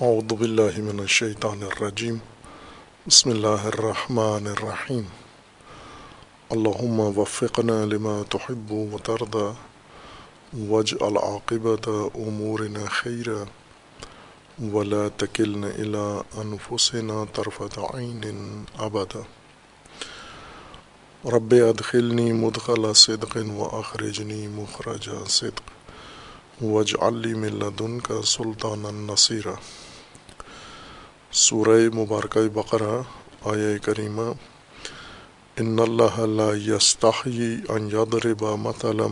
اعوذ باللہ من الشیطان الرجیم۔ بسم اللہ الرحمن الرحیم۔ اللہم وفقنا لما تحب و وترضى واجعل عاقبت امورنا خیرا ولا تکلنا الى انفسنا طرفت عین ابدا۔ رب ادخلنی مدخل صدق واخرجنی مخرج صدق۔ وج علی ملدن کا سلطان النصیرہ سورہ مبارکہ بقرہ، آیہ کریمہ، ان اللہ لا یستحیی ان یضرب مثلا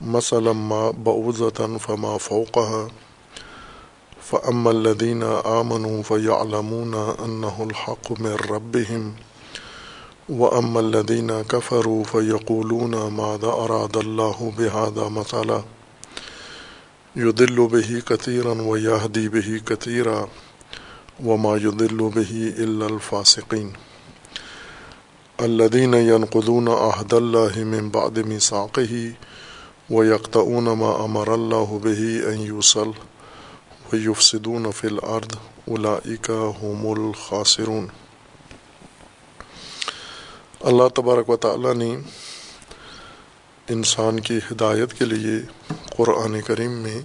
مثلا ما بعوضتا فما فوقها فأما الذين آمنوا فيعلمون أنه الحق من ربهم وأما الذين كفروا فيقولون ماذا أراد الله بهذا مثلا يضل به كثيرا ويهدي به كثيرا وما يضل به إلا الفاسقين. الذين ينقضون عهد الله من بعد ميثاقه ويقطعون ما أمر الله به أن يوصل ويفسدون في الأرض أولئك هم الخاسرون. اللہ تبارک و تعالی نے انسان کی ہدایت کے لیے قرآن کریم میں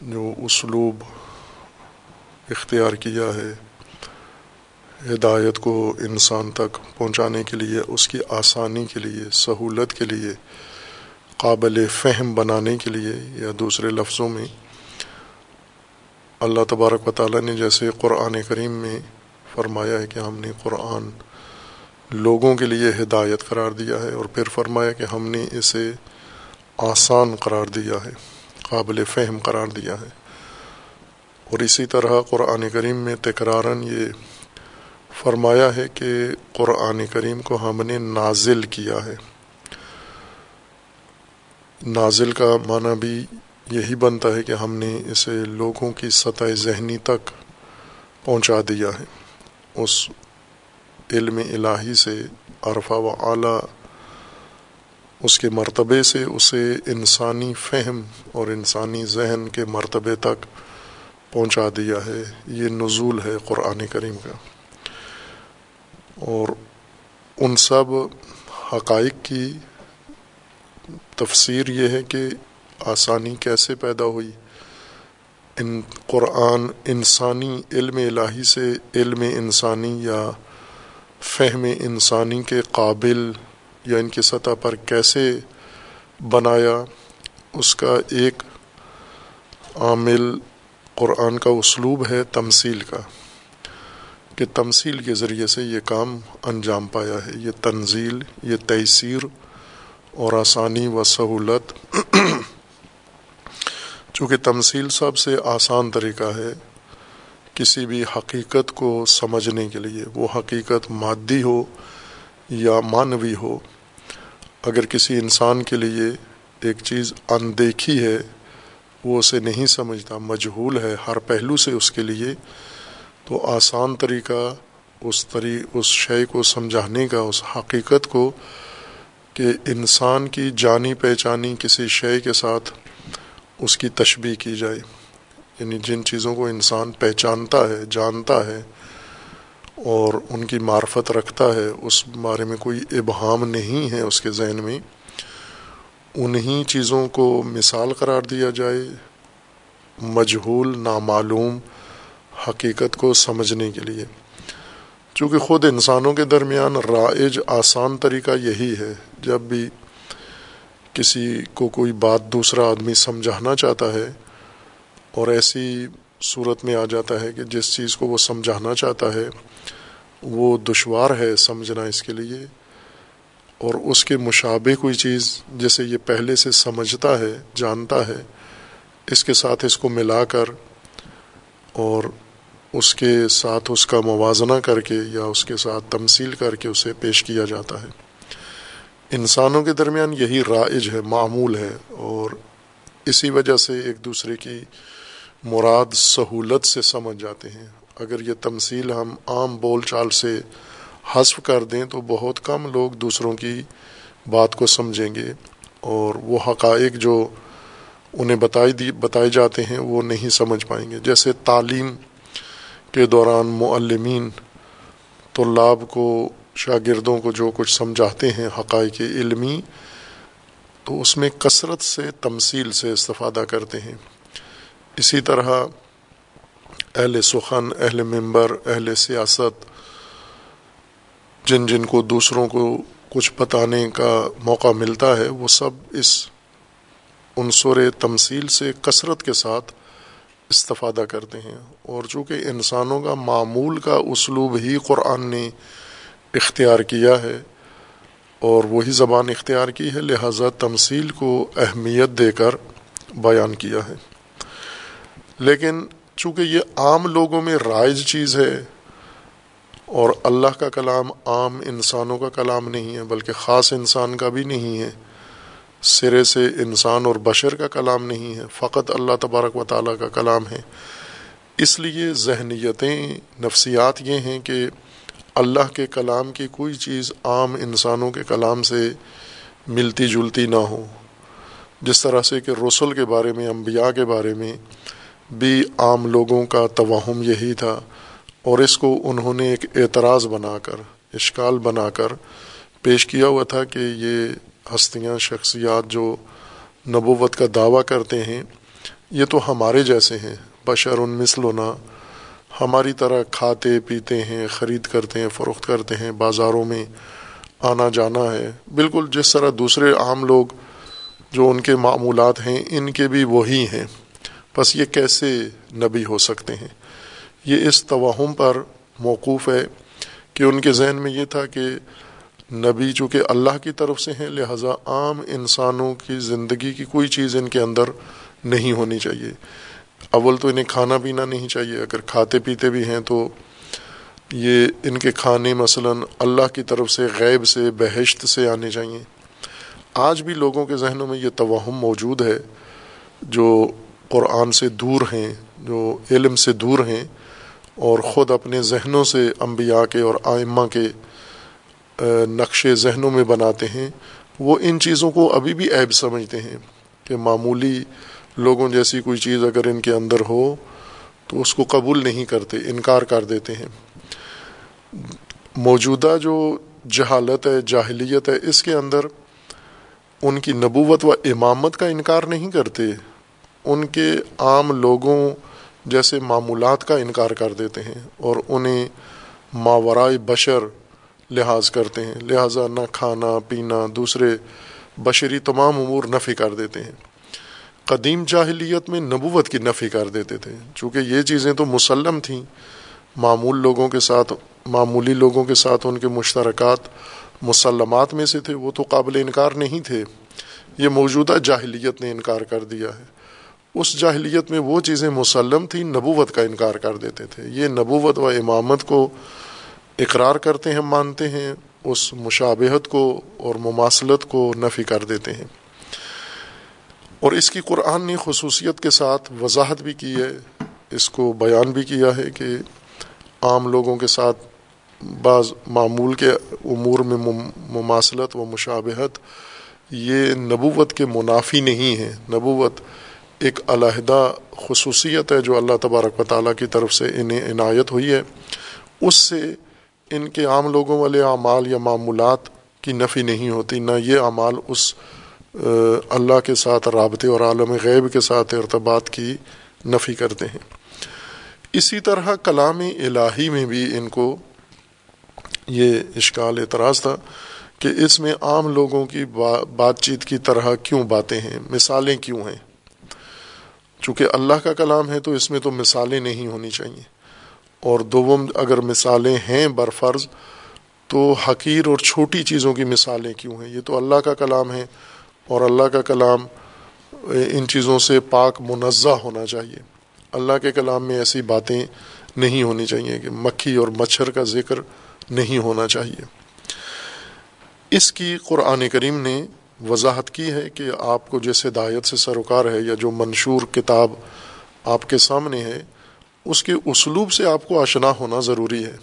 جو اسلوب اختیار کیا ہے، ہدایت کو انسان تک پہنچانے کے لیے، اس کی آسانی کے لیے، سہولت کے لیے، قابل فہم بنانے کے لیے یا دوسرے لفظوں میں، اللہ تبارک و تعالیٰ نے جیسے قرآن کریم میں فرمایا ہے کہ ہم نے قرآن لوگوں کے لیے ہدایت قرار دیا ہے اور پھر فرمایا کہ ہم نے اسے آسان قرار دیا ہے، قابل فہم قرار دیا ہے۔ اور اسی طرح قرآن کریم میں تکرارن یہ فرمایا ہے کہ قرآن کریم کو ہم نے نازل کیا ہے۔ نازل کا معنی بھی یہی بنتا ہے کہ ہم نے اسے لوگوں کی سطح ذہنی تک پہنچا دیا ہے۔ اس علم الہی سے، عرفہ و اعلیٰ، اس کے مرتبے سے، اسے انسانی فہم اور انسانی ذہن کے مرتبے تک پہنچا دیا ہے۔ یہ نزول ہے قرآن کریم کا۔ اور ان سب حقائق کی تفسیر یہ ہے کہ آسانی کیسے پیدا ہوئی۔ ان قرآن انسانی علم الہی سے علم انسانی یا فہم انسانی کے قابل یا ان کی سطح پر کیسے بنایا، اس کا ایک عامل قرآن کا اسلوب ہے تمثیل کا، کہ تمثیل کے ذریعے سے یہ کام انجام پایا ہے۔ یہ تنزیل، یہ تیسیر اور آسانی و سہولت۔ چونکہ تمثیل سب سے آسان طریقہ ہے کسی بھی حقیقت کو سمجھنے کے لیے، وہ حقیقت مادی ہو یا معنوی ہو۔ اگر کسی انسان کے لیے ایک چیز اندیکھی ہے وہ اسے نہیں سمجھتا، مجہول ہے ہر پہلو سے اس کے لیے۔ تو آسان طریقہ اس طری، اس شے کو سمجھانے کا، اس حقیقت کو کہ انسان کی جانی پہچانی کسی شے کے ساتھ اس کی تشبیح کی جائے۔ یعنی جن چیزوں کو انسان پہچانتا ہے، جانتا ہے اور ان کی معرفت رکھتا ہے، اس بارے میں کوئی ابہام نہیں ہے اس کے ذہن میں۔ انہی چیزوں کو مثال قرار دیا جائے، مجہول، نامعلوم حقیقت کو سمجھنے کے لیے۔ چونکہ خود انسانوں کے درمیان رائج آسان طریقہ یہی ہے، جب بھی کسی کو کوئی بات دوسرا آدمی سمجھانا چاہتا ہے اور ایسی صورت میں آ جاتا ہے کہ جس چیز کو وہ سمجھانا چاہتا ہے، وہ دشوار ہے سمجھنا اس کے لیے۔ اور اس کے مشابہ کوئی چیز جسے یہ پہلے سے سمجھتا ہے، جانتا ہے، اس کے ساتھ اس کو ملا کر اور اس کے ساتھ اس کا موازنہ کر کے یا اس کے ساتھ تمثیل کر کے اسے پیش کیا جاتا ہے۔ انسانوں کے درمیان یہی رائج ہے، معمول ہے اور اسی وجہ سے ایک دوسرے کی مراد سہولت سے سمجھ جاتے ہیں۔ اگر یہ تمثیل ہم عام بول چال سے حذف کر دیں تو بہت کم لوگ دوسروں کی بات کو سمجھیں گے اور وہ حقائق جو انہیں بتائی دی بتائے جاتے ہیں وہ نہیں سمجھ پائیں گے۔ جیسے تعلیم کے دوران معلمین طلاب کو، شاگردوں کو جو کچھ سمجھاتے ہیں حقائق علمی، تو اس میں کثرت سے تمثیل سے استفادہ کرتے ہیں۔ اسی طرح اہل سخن، اہل ممبر اہل سیاست جن جن کو دوسروں کو کچھ بتانے کا موقع ملتا ہے، وہ سب اس عنصر تمثیل سے کثرت کے ساتھ استفادہ کرتے ہیں۔ اور چونکہ انسانوں کا معمول کا اسلوب ہی قرآن نے اختیار کیا ہے اور وہی زبان اختیار کی ہے، لہذا تمثیل کو اہمیت دے کر بیان کیا ہے۔ لیکن چونکہ یہ عام لوگوں میں رائج چیز ہے اور اللہ کا کلام عام انسانوں کا کلام نہیں ہے، بلکہ خاص انسان کا بھی نہیں ہے۔ سرے سے انسان اور بشر کا کلام نہیں ہے، فقط اللہ تبارک و تعالیٰ کا کلام ہے۔ اس لیے ذہنیتیں، نفسیات یہ ہیں کہ اللہ کے کلام کی کوئی چیز عام انسانوں کے کلام سے ملتی جلتی نہ ہو۔ جس طرح سے کہ رسول کے بارے میں، انبیاء کے بارے میں بھی عام لوگوں کا توہم یہی تھا۔ اور اس کو انہوں نے ایک اعتراض بنا کر، اشکال بنا کر پیش کیا ہوا تھا کہ یہ ہستیاں، شخصیات جو نبوت کا دعویٰ کرتے ہیں، یہ تو ہمارے جیسے ہیں۔ بشر ان مثلنا ہماری طرح کھاتے، پیتے ہیں، خرید کرتے ہیں، فروخت کرتے ہیں، بازاروں میں آنا جانا ہے۔ بالکل جس طرح دوسرے عام لوگ جو ان کے معمولات ہیں، ان کے بھی وہی ہیں۔ بس یہ کیسے نبی ہو سکتے ہیں؟ یہ اس توہم پر موقوف ہے کہ ان کے ذہن میں یہ تھا کہ نبی چونکہ اللہ کی طرف سے ہیں، لہٰذا عام انسانوں کی زندگی کی کوئی چیز ان کے اندر نہیں ہونی چاہیے۔ اول تو انہیں کھانا پینا نہیں چاہیے، اگر کھاتے پیتے بھی ہیں تو یہ ان کے کھانے مثلا اللہ کی طرف سے غیب سے، بہشت سے آنے چاہیے۔ آج بھی لوگوں کے ذہنوں میں یہ توہم موجود ہے جو قرآن سے دور ہیں، جو علم سے دور ہیں۔ اور خود اپنے ذہنوں سے انبیاء کے اور آئمہ کے نقش ذہنوں میں بناتے ہیں۔ وہ ان چیزوں کو ابھی بھی عیب سمجھتے ہیں کہ معمولی لوگوں جیسی کوئی چیز اگر ان کے اندر ہو تو اس کو قبول نہیں کرتے، انکار کر دیتے ہیں۔ موجودہ جو جہالت ہے، جاہلیت ہے، اس کے اندر ان کی نبوت و امامت کا انکار نہیں کرتے۔ ان کے عام لوگوں جیسے معمولات کا انکار کر دیتے ہیں اور انہیں ماورائے بشر لحاظ کرتے ہیں۔ لہٰذا نہ کھانا، پینا، دوسرے بشری تمام امور نفی کر دیتے ہیں۔ قدیم جاہلیت میں نبوت کی نفی کر دیتے تھے۔ چونکہ یہ چیزیں تو مسلم تھیں۔ معمول لوگوں کے ساتھ، معمولی لوگوں کے ساتھ ان کے مشترکات مسلمات میں سے تھے، وہ تو قابل انکار نہیں تھے۔ یہ موجودہ جاہلیت نے انکار کر دیا ہے۔ اس جاہلیت میں وہ چیزیں مسلم تھیں، نبوت کا انکار کر دیتے تھے۔ یہ نبوت و امامت کو اقرار کرتے ہیں مانتے ہیں، اس مشابہت کو اور مماثلت کو نفی کر دیتے ہیں۔ اور اس کی قرآن نے خصوصیت کے ساتھ وضاحت بھی کی ہے، اس کو بیان بھی کیا ہے کہ عام لوگوں کے ساتھ بعض معمول کے امور میں مماثلت و مشابہت یہ نبوت کے منافی نہیں ہے نبوت ایک علیحدہ خصوصیت ہے جو اللہ تبارک و تعالیٰ کی طرف سے انہیں عنایت ہوئی ہے۔ اس سے ان کے عام لوگوں والے اعمال یا معمولات کی نفی نہیں ہوتی، نہ یہ اعمال اس اللہ کے ساتھ، رابطے اور عالم غیب کے ساتھ ارتباط کی نفی کرتے ہیں۔ اسی طرح کلام الہی میں بھی ان کو یہ اشکال اعتراض تھا کہ اس میں عام لوگوں کی بات چیت کی طرح کیوں باتیں ہیں، مثالیں کیوں ہیں؟ چونکہ اللہ کا کلام ہے تو اس میں تو مثالیں نہیں ہونی چاہیے۔ اور دوم اگر مثالیں ہیں برفرض تو حقیر اور چھوٹی چیزوں کی مثالیں کیوں ہیں؟ یہ تو اللہ کا کلام ہے اور اللہ کا کلام ان چیزوں سے پاک منزہ ہونا چاہیے۔ اللہ کے کلام میں ایسی باتیں نہیں ہونی چاہیے کہ مکھی اور مچھر کا ذکر نہیں ہونا چاہیے۔ اس کی قرآن کریم نے وضاحت کی ہے کہ آپ کو جیسے ہدایت سے سروکار ہے یا جو منشور کتاب آپ کے سامنے ہے، اس کے اسلوب سے آپ کو آشنا ہونا ضروری ہے۔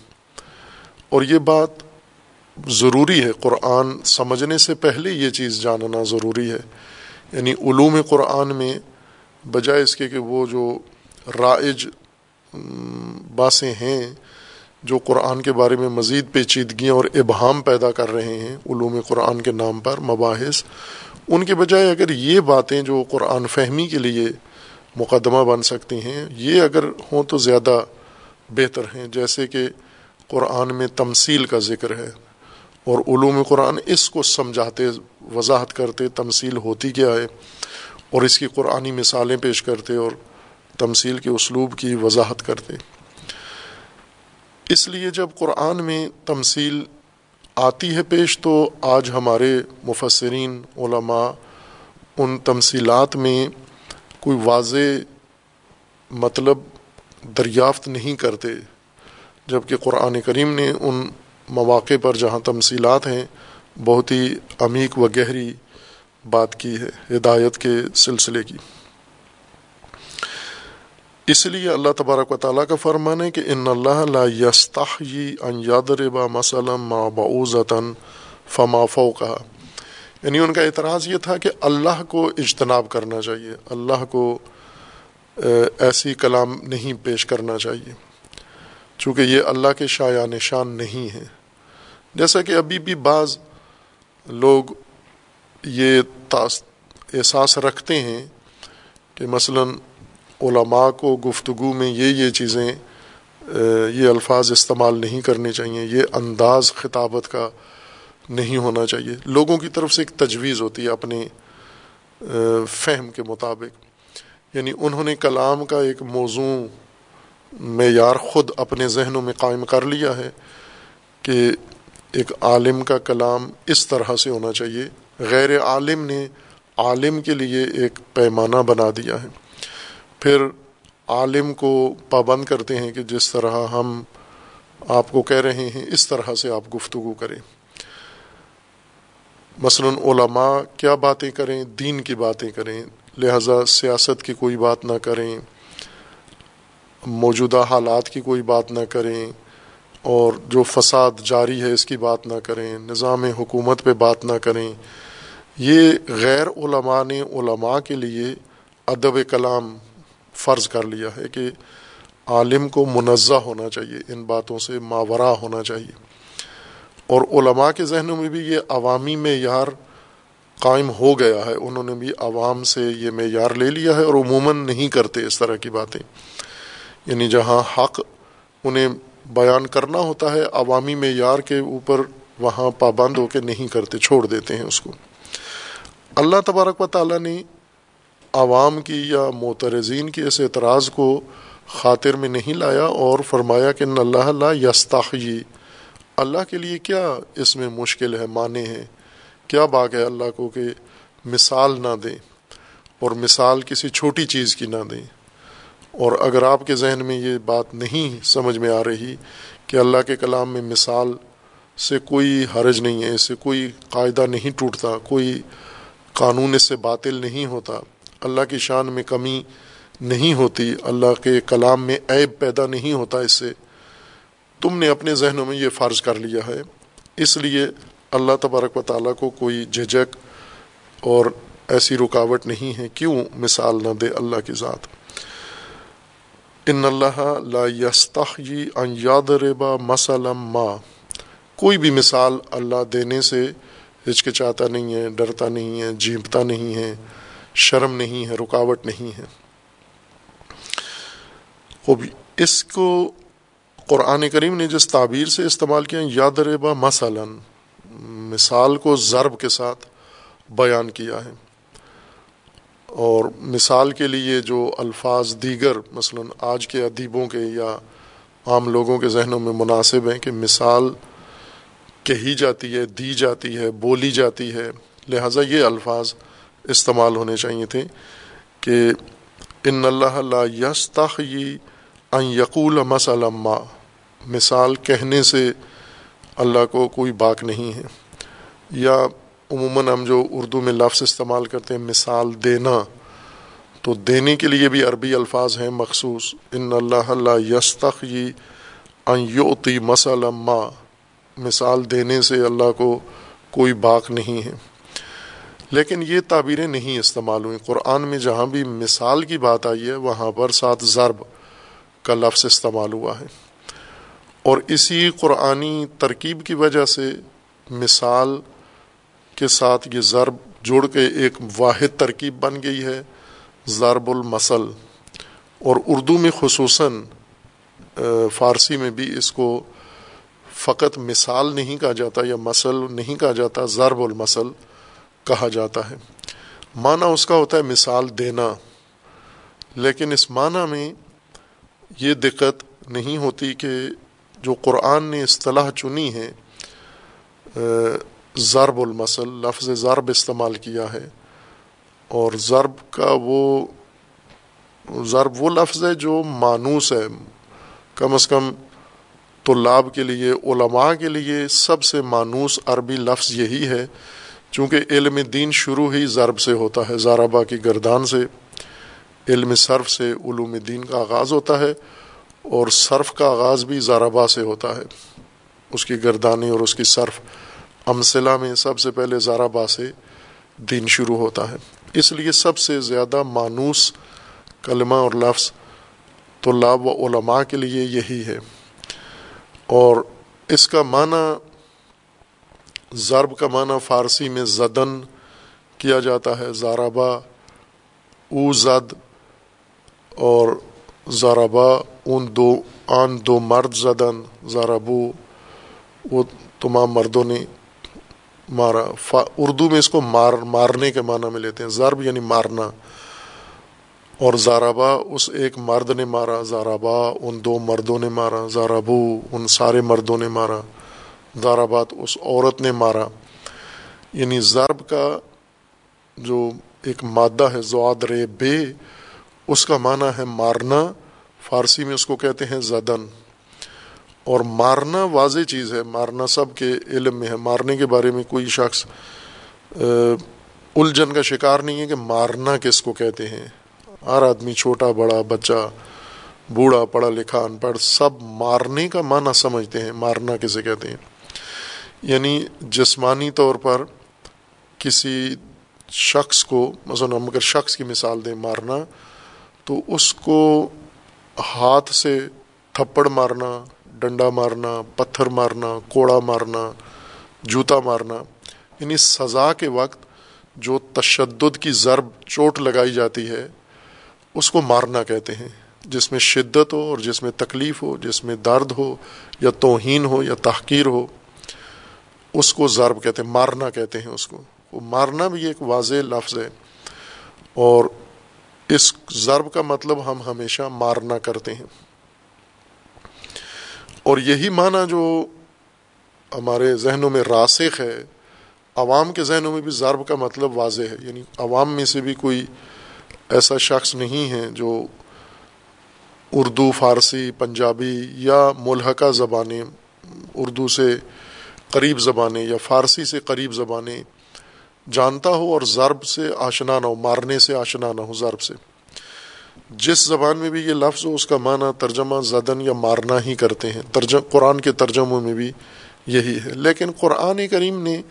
اور یہ بات ضروری ہے، قرآن سمجھنے سے پہلے یہ چیز جاننا ضروری ہے۔ یعنی علوم قرآن میں بجائے اس کے کہ وہ جو رائج باسیں ہیں جو قرآن کے بارے میں مزید پیچیدگیاں اور ابہام پیدا کر رہے ہیں، علوم قرآن کے نام پر، مباحث، ان کے بجائے اگر یہ باتیں جو قرآن فہمی کے لیے مقدمہ بن سکتی ہیں، یہ اگر ہوں تو زیادہ بہتر ہیں، جیسے کہ قرآن میں تمثیل کا ذکر ہے اور علوم قرآن اس کو سمجھاتے، وضاحت کرتے، تمثیل ہوتی کیا ہے اور اس کی قرآنی مثالیں پیش کرتے اور تمثیل کے اسلوب کی وضاحت کرتے۔ اس لیے جب قرآن میں تمثیل آتی ہے پیش تو آج ہمارے مفسرین، علماء ان تمثیلات میں کوئی واضح مطلب دریافت نہیں کرتے جبکہ قرآن کریم نے ان مواقع پر جہاں تمثیلات ہیں بہت ہی عمیق و گہری بات کی ہے، ہدایت کے سلسلے کی۔ اس لیے اللہ تبارک و تعالیٰ کا فرمان ہے کہ ان اللہ لا یستحی ان یادربا مسلم ما بعوزتن فما فوقها۔ یعنی ان کا اعتراض یہ تھا کہ اللہ کو اجتناب کرنا چاہیے، اللہ کو ایسی کلام نہیں پیش کرنا چاہیے۔ چونکہ یہ اللہ کے شاع نشان نہیں ہے۔ جیسا کہ ابھی بھی بعض لوگ یہ احساس رکھتے ہیں کہ مثلاً علماء کو گفتگو میں یہ یہ چیزیں یہ الفاظ استعمال نہیں کرنے چاہیے، یہ انداز خطابت کا نہیں ہونا چاہیے۔ لوگوں کی طرف سے ایک تجویز ہوتی ہے اپنے فہم کے مطابق۔ یعنی انہوں نے کلام کا ایک موضوع معیار خود اپنے ذہنوں میں قائم کر لیا ہے کہ ایک عالم کا کلام اس طرح سے ہونا چاہیے۔ غیر عالم نے عالم کے لیے ایک پیمانہ بنا دیا ہے۔ پھر عالم کو پابند کرتے ہیں کہ جس طرح ہم آپ کو کہہ رہے ہیں، اس طرح سے آپ گفتگو کریں۔ مثلا علماء کیا باتیں کریں؟ دین کی باتیں کریں۔ لہذا سیاست کی کوئی بات نہ کریں۔ موجودہ حالات کی کوئی بات نہ کریں۔ اور جو فساد جاری ہے، اس کی بات نہ کریں۔ نظام حکومت پہ بات نہ کریں۔ یہ غیر علماء نے علماء کے لیے ادب کلام فرض کر لیا ہے کہ عالم کو منزہ ہونا چاہیے، ان باتوں سے ماورا ہونا چاہیے۔ اور علماء کے ذہنوں میں بھی یہ عوامی معیار قائم ہو گیا ہے۔ انہوں نے بھی عوام سے یہ معیار لے لیا ہے اور عموماً نہیں کرتے اس طرح کی باتیں۔ یعنی جہاں حق انہیں بیان کرنا ہوتا ہے، عوامی معیار کے اوپر وہاں پابند ہو کے نہیں کرتے، چھوڑ دیتے ہیں اس کو۔ اللہ تبارک و تعالیٰ نے عوام کی یا معترزین کی اس اعتراض کو خاطر میں نہیں لایا اور فرمایا کہ اللہ لا یستاخی اللہ کے لیے کیا اس میں مشکل ہے معنی ہے؟ کیا باغ ہے اللہ کو کہ مثال نہ دیں اور مثال کسی چھوٹی چیز کی نہ دیں؟ اور اگر آپ کے ذہن میں یہ بات نہیں سمجھ میں آ رہی کہ اللہ کے کلام میں مثال سے کوئی حرج نہیں ہے، اس سے کوئی قاعدہ نہیں ٹوٹتا، کوئی قانون اس سے باطل نہیں ہوتا اللہ کی شان میں کمی نہیں ہوتی، اللہ کے کلام میں عیب پیدا نہیں ہوتا، اس سے تم نے اپنے ذہنوں میں یہ فرض کر لیا ہے۔ اس لیے اللہ تبارک و تعالیٰ کو کوئی جھجک اور ایسی رکاوٹ نہیں ہے۔ کیوں؟ مثال نہ دے اللہ کی ذات۔ ان اللہ لا یستحی ان یاد ربا مسلم ما۔ کوئی بھی مثال اللہ دینے سے ہچکچاتا نہیں ہے، ڈرتا نہیں ہے جھیمتا نہیں ہے۔ شرم نہیں ہے، رکاوٹ نہیں ہے۔ اس کو قرآن کریم نے جس تعبیر سے استعمال کیا یاد ربا مثلا مثال کو ضرب کے ساتھ بیان کیا ہے۔ اور مثال کے لیے جو الفاظ دیگر، مثلا آج کے ادیبوں کے یا عام لوگوں کے ذہنوں میں مناسب ہیں کہ مثال کہی جاتی ہے، دی جاتی ہے، بولی جاتی ہے۔ لہٰذا یہ الفاظ استعمال ہونے چاہیے تھے کہ ان اللہ لا یستحی ان یقول مسلم مثال کہنے سے اللہ کو کوئی باک نہیں ہے۔ یا عموماً ہم جو اردو میں لفظ استعمال کرتے ہیں مثال دینا، تو دینے کے لیے بھی عربی الفاظ ہیں مخصوص۔ ان اللہ لا یستحی ان یوتی مسلم مثال دینے سے اللہ کو کوئی باک نہیں ہے۔ لیکن یہ تعبیریں نہیں استعمال ہوئیں۔ قرآن میں جہاں بھی مثال کی بات آئی ہے، وہاں پر ساتھ ضرب کا لفظ استعمال ہوا ہے۔ اور اسی قرآنی ترکیب کی وجہ سے مثال کے ساتھ یہ ضرب جڑ کے ایک واحد ترکیب بن گئی ہے، ضرب المسل اور اردو میں خصوصاً فارسی میں بھی اس کو فقط مثال نہیں کہا جاتا یا مسل نہیں کہا جاتا، ضرب المسل کہا جاتا ہے۔ معنی اس کا ہوتا ہے مثال دینا۔ لیکن اس معنی میں یہ دقت نہیں ہوتی کہ جو قرآن نے اصطلاح چنی ہے ضرب المسل لفظ ضرب استعمال کیا ہے۔ اور ضرب کا وہ، ضرب وہ لفظ ہے جو مانوس ہے۔ کم از کم طلاب کے لیے، علماء کے لیے سب سے مانوس عربی لفظ یہی ہے۔ چونکہ علم دین شروع ہی ضرب سے ہوتا ہے زارابا کی گردان سے، علم صرف سے علوم دین کا آغاز ہوتا ہے اور صرف کا آغاز بھی زارابا سے ہوتا ہے۔ اس کی گردانی اور اس کی صرف امثلہ میں سب سے پہلے زارابا سے دین شروع ہوتا ہے۔ اس لیے سب سے زیادہ مانوس کلمہ اور لفظ طلاب و علماء کے لیے یہی ہے۔ اور اس کا معنی ضرب کا معنی فارسی میں زدن کیا جاتا ہے زارابا او زد اور زارابا ان دو، آن دو مرد زدن زارابو وہ تمام مردوں نے مارا۔ اردو میں اس کو مار، مارنے کے معنی میں لیتے ہیں۔ ضرب یعنی مارنا۔ اور زارابا اس ایک مرد نے مارا زارابا ان دو مردوں نے مارا زارابو ان سارے مردوں نے مارا۔ زارابات اس عورت نے مارا۔ یعنی ضرب کا جو ایک مادہ ہے، زواد رے بے، اس کا معنی ہے مارنا۔ فارسی میں اس کو کہتے ہیں زدن۔ اور مارنا واضح چیز ہے۔ مارنا سب کے علم میں ہے۔ مارنے کے بارے میں کوئی شخص الجھن کا شکار نہیں ہے کہ مارنا کس کو کہتے ہیں۔ ہر آدمی چھوٹا، بڑا، بچہ، بوڑھا، پڑھا لکھا، ان پڑھ، سب مارنے کا معنی سمجھتے ہیں۔ مارنا کسے کہتے ہیں؟ یعنی جسمانی طور پر کسی شخص کو، مثلاً ہم اگر شخص کی مثال دیں مارنا، تو اس کو ہاتھ سے تھپڑ مارنا، ڈنڈا مارنا، پتھر مارنا، کوڑا مارنا، جوتا مارنا یعنی سزا کے وقت جو تشدد کی ضرب چوٹ لگائی جاتی ہے، اس کو مارنا کہتے ہیں۔ جس میں شدت ہو اور جس میں تکلیف ہو، جس میں درد ہو یا توہین ہو یا تحقیر ہو اس کو ضرب کہتے ہیں، مارنا کہتے ہیں اس کو۔ وہ مارنا بھی ایک واضح لفظ ہے۔ اور اس ضرب کا مطلب ہم ہمیشہ مارنا کرتے ہیں۔ اور یہی معنی جو ہمارے ذہنوں میں راسخ ہے، عوام کے ذہنوں میں بھی ضرب کا مطلب واضح ہے۔ یعنی عوام میں سے بھی کوئی ایسا شخص نہیں ہے جو اردو، فارسی، پنجابی یا ملحقہ زبانیں اردو سے قریب زبانیں یا فارسی سے قریب زبانیں جانتا ہو اور ضرب سے آشنا نہ ہو مارنے سے آشنا نہ ہو ضرب سے۔ جس زبان میں بھی یہ لفظ ہو، اس کا معنی ترجمہ زدن یا مارنا ہی کرتے ہیں۔ ترجم، قرآن کے ترجموں میں بھی یہی ہے۔ لیکن قرآن کریم نے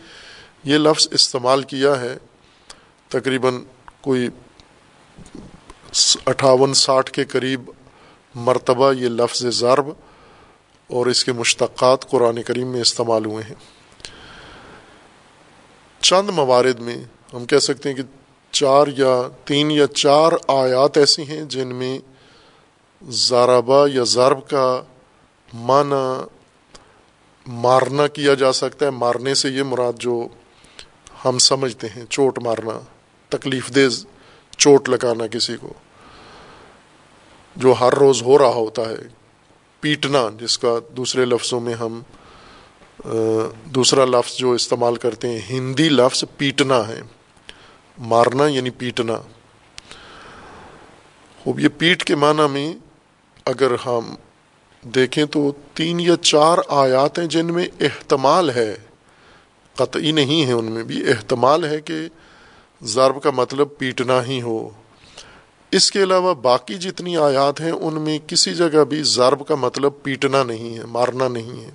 یہ لفظ استعمال کیا ہے، تقریباً کوئی اٹھاون ساٹھ کے قریب مرتبہ یہ لفظ ضرب اور اس کے مشتقات قرآن کریم میں استعمال ہوئے ہیں۔ چند موارد میں ہم کہہ سکتے ہیں کہ چار یا تین یا چار آیات ایسی ہیں جن میں زارابا یا ضرب کا معنی مارنا کیا جا سکتا ہے۔ مارنے سے یہ مراد جو ہم سمجھتے ہیں، چوٹ مارنا، تکلیف دہ چوٹ لگانا کسی کو۔ جو ہر روز ہو رہا ہوتا ہے پیٹنا، جس کا دوسرے لفظوں میں ہم دوسرا لفظ جو استعمال کرتے ہیں، ہندی لفظ پیٹنا ہے، مارنا یعنی پیٹنا۔ خوب، یہ پیٹ کے معنی میں اگر ہم دیکھیں تو تین یا چار آیات ہیں جن میں احتمال ہے، قطعی نہیں ہے ان میں بھی، احتمال ہے کہ ضرب کا مطلب پیٹنا ہی ہو۔ اس کے علاوہ باقی جتنی آیات ہیں، ان میں کسی جگہ بھی ضرب کا مطلب پیٹنا نہیں ہے، مارنا نہیں ہے۔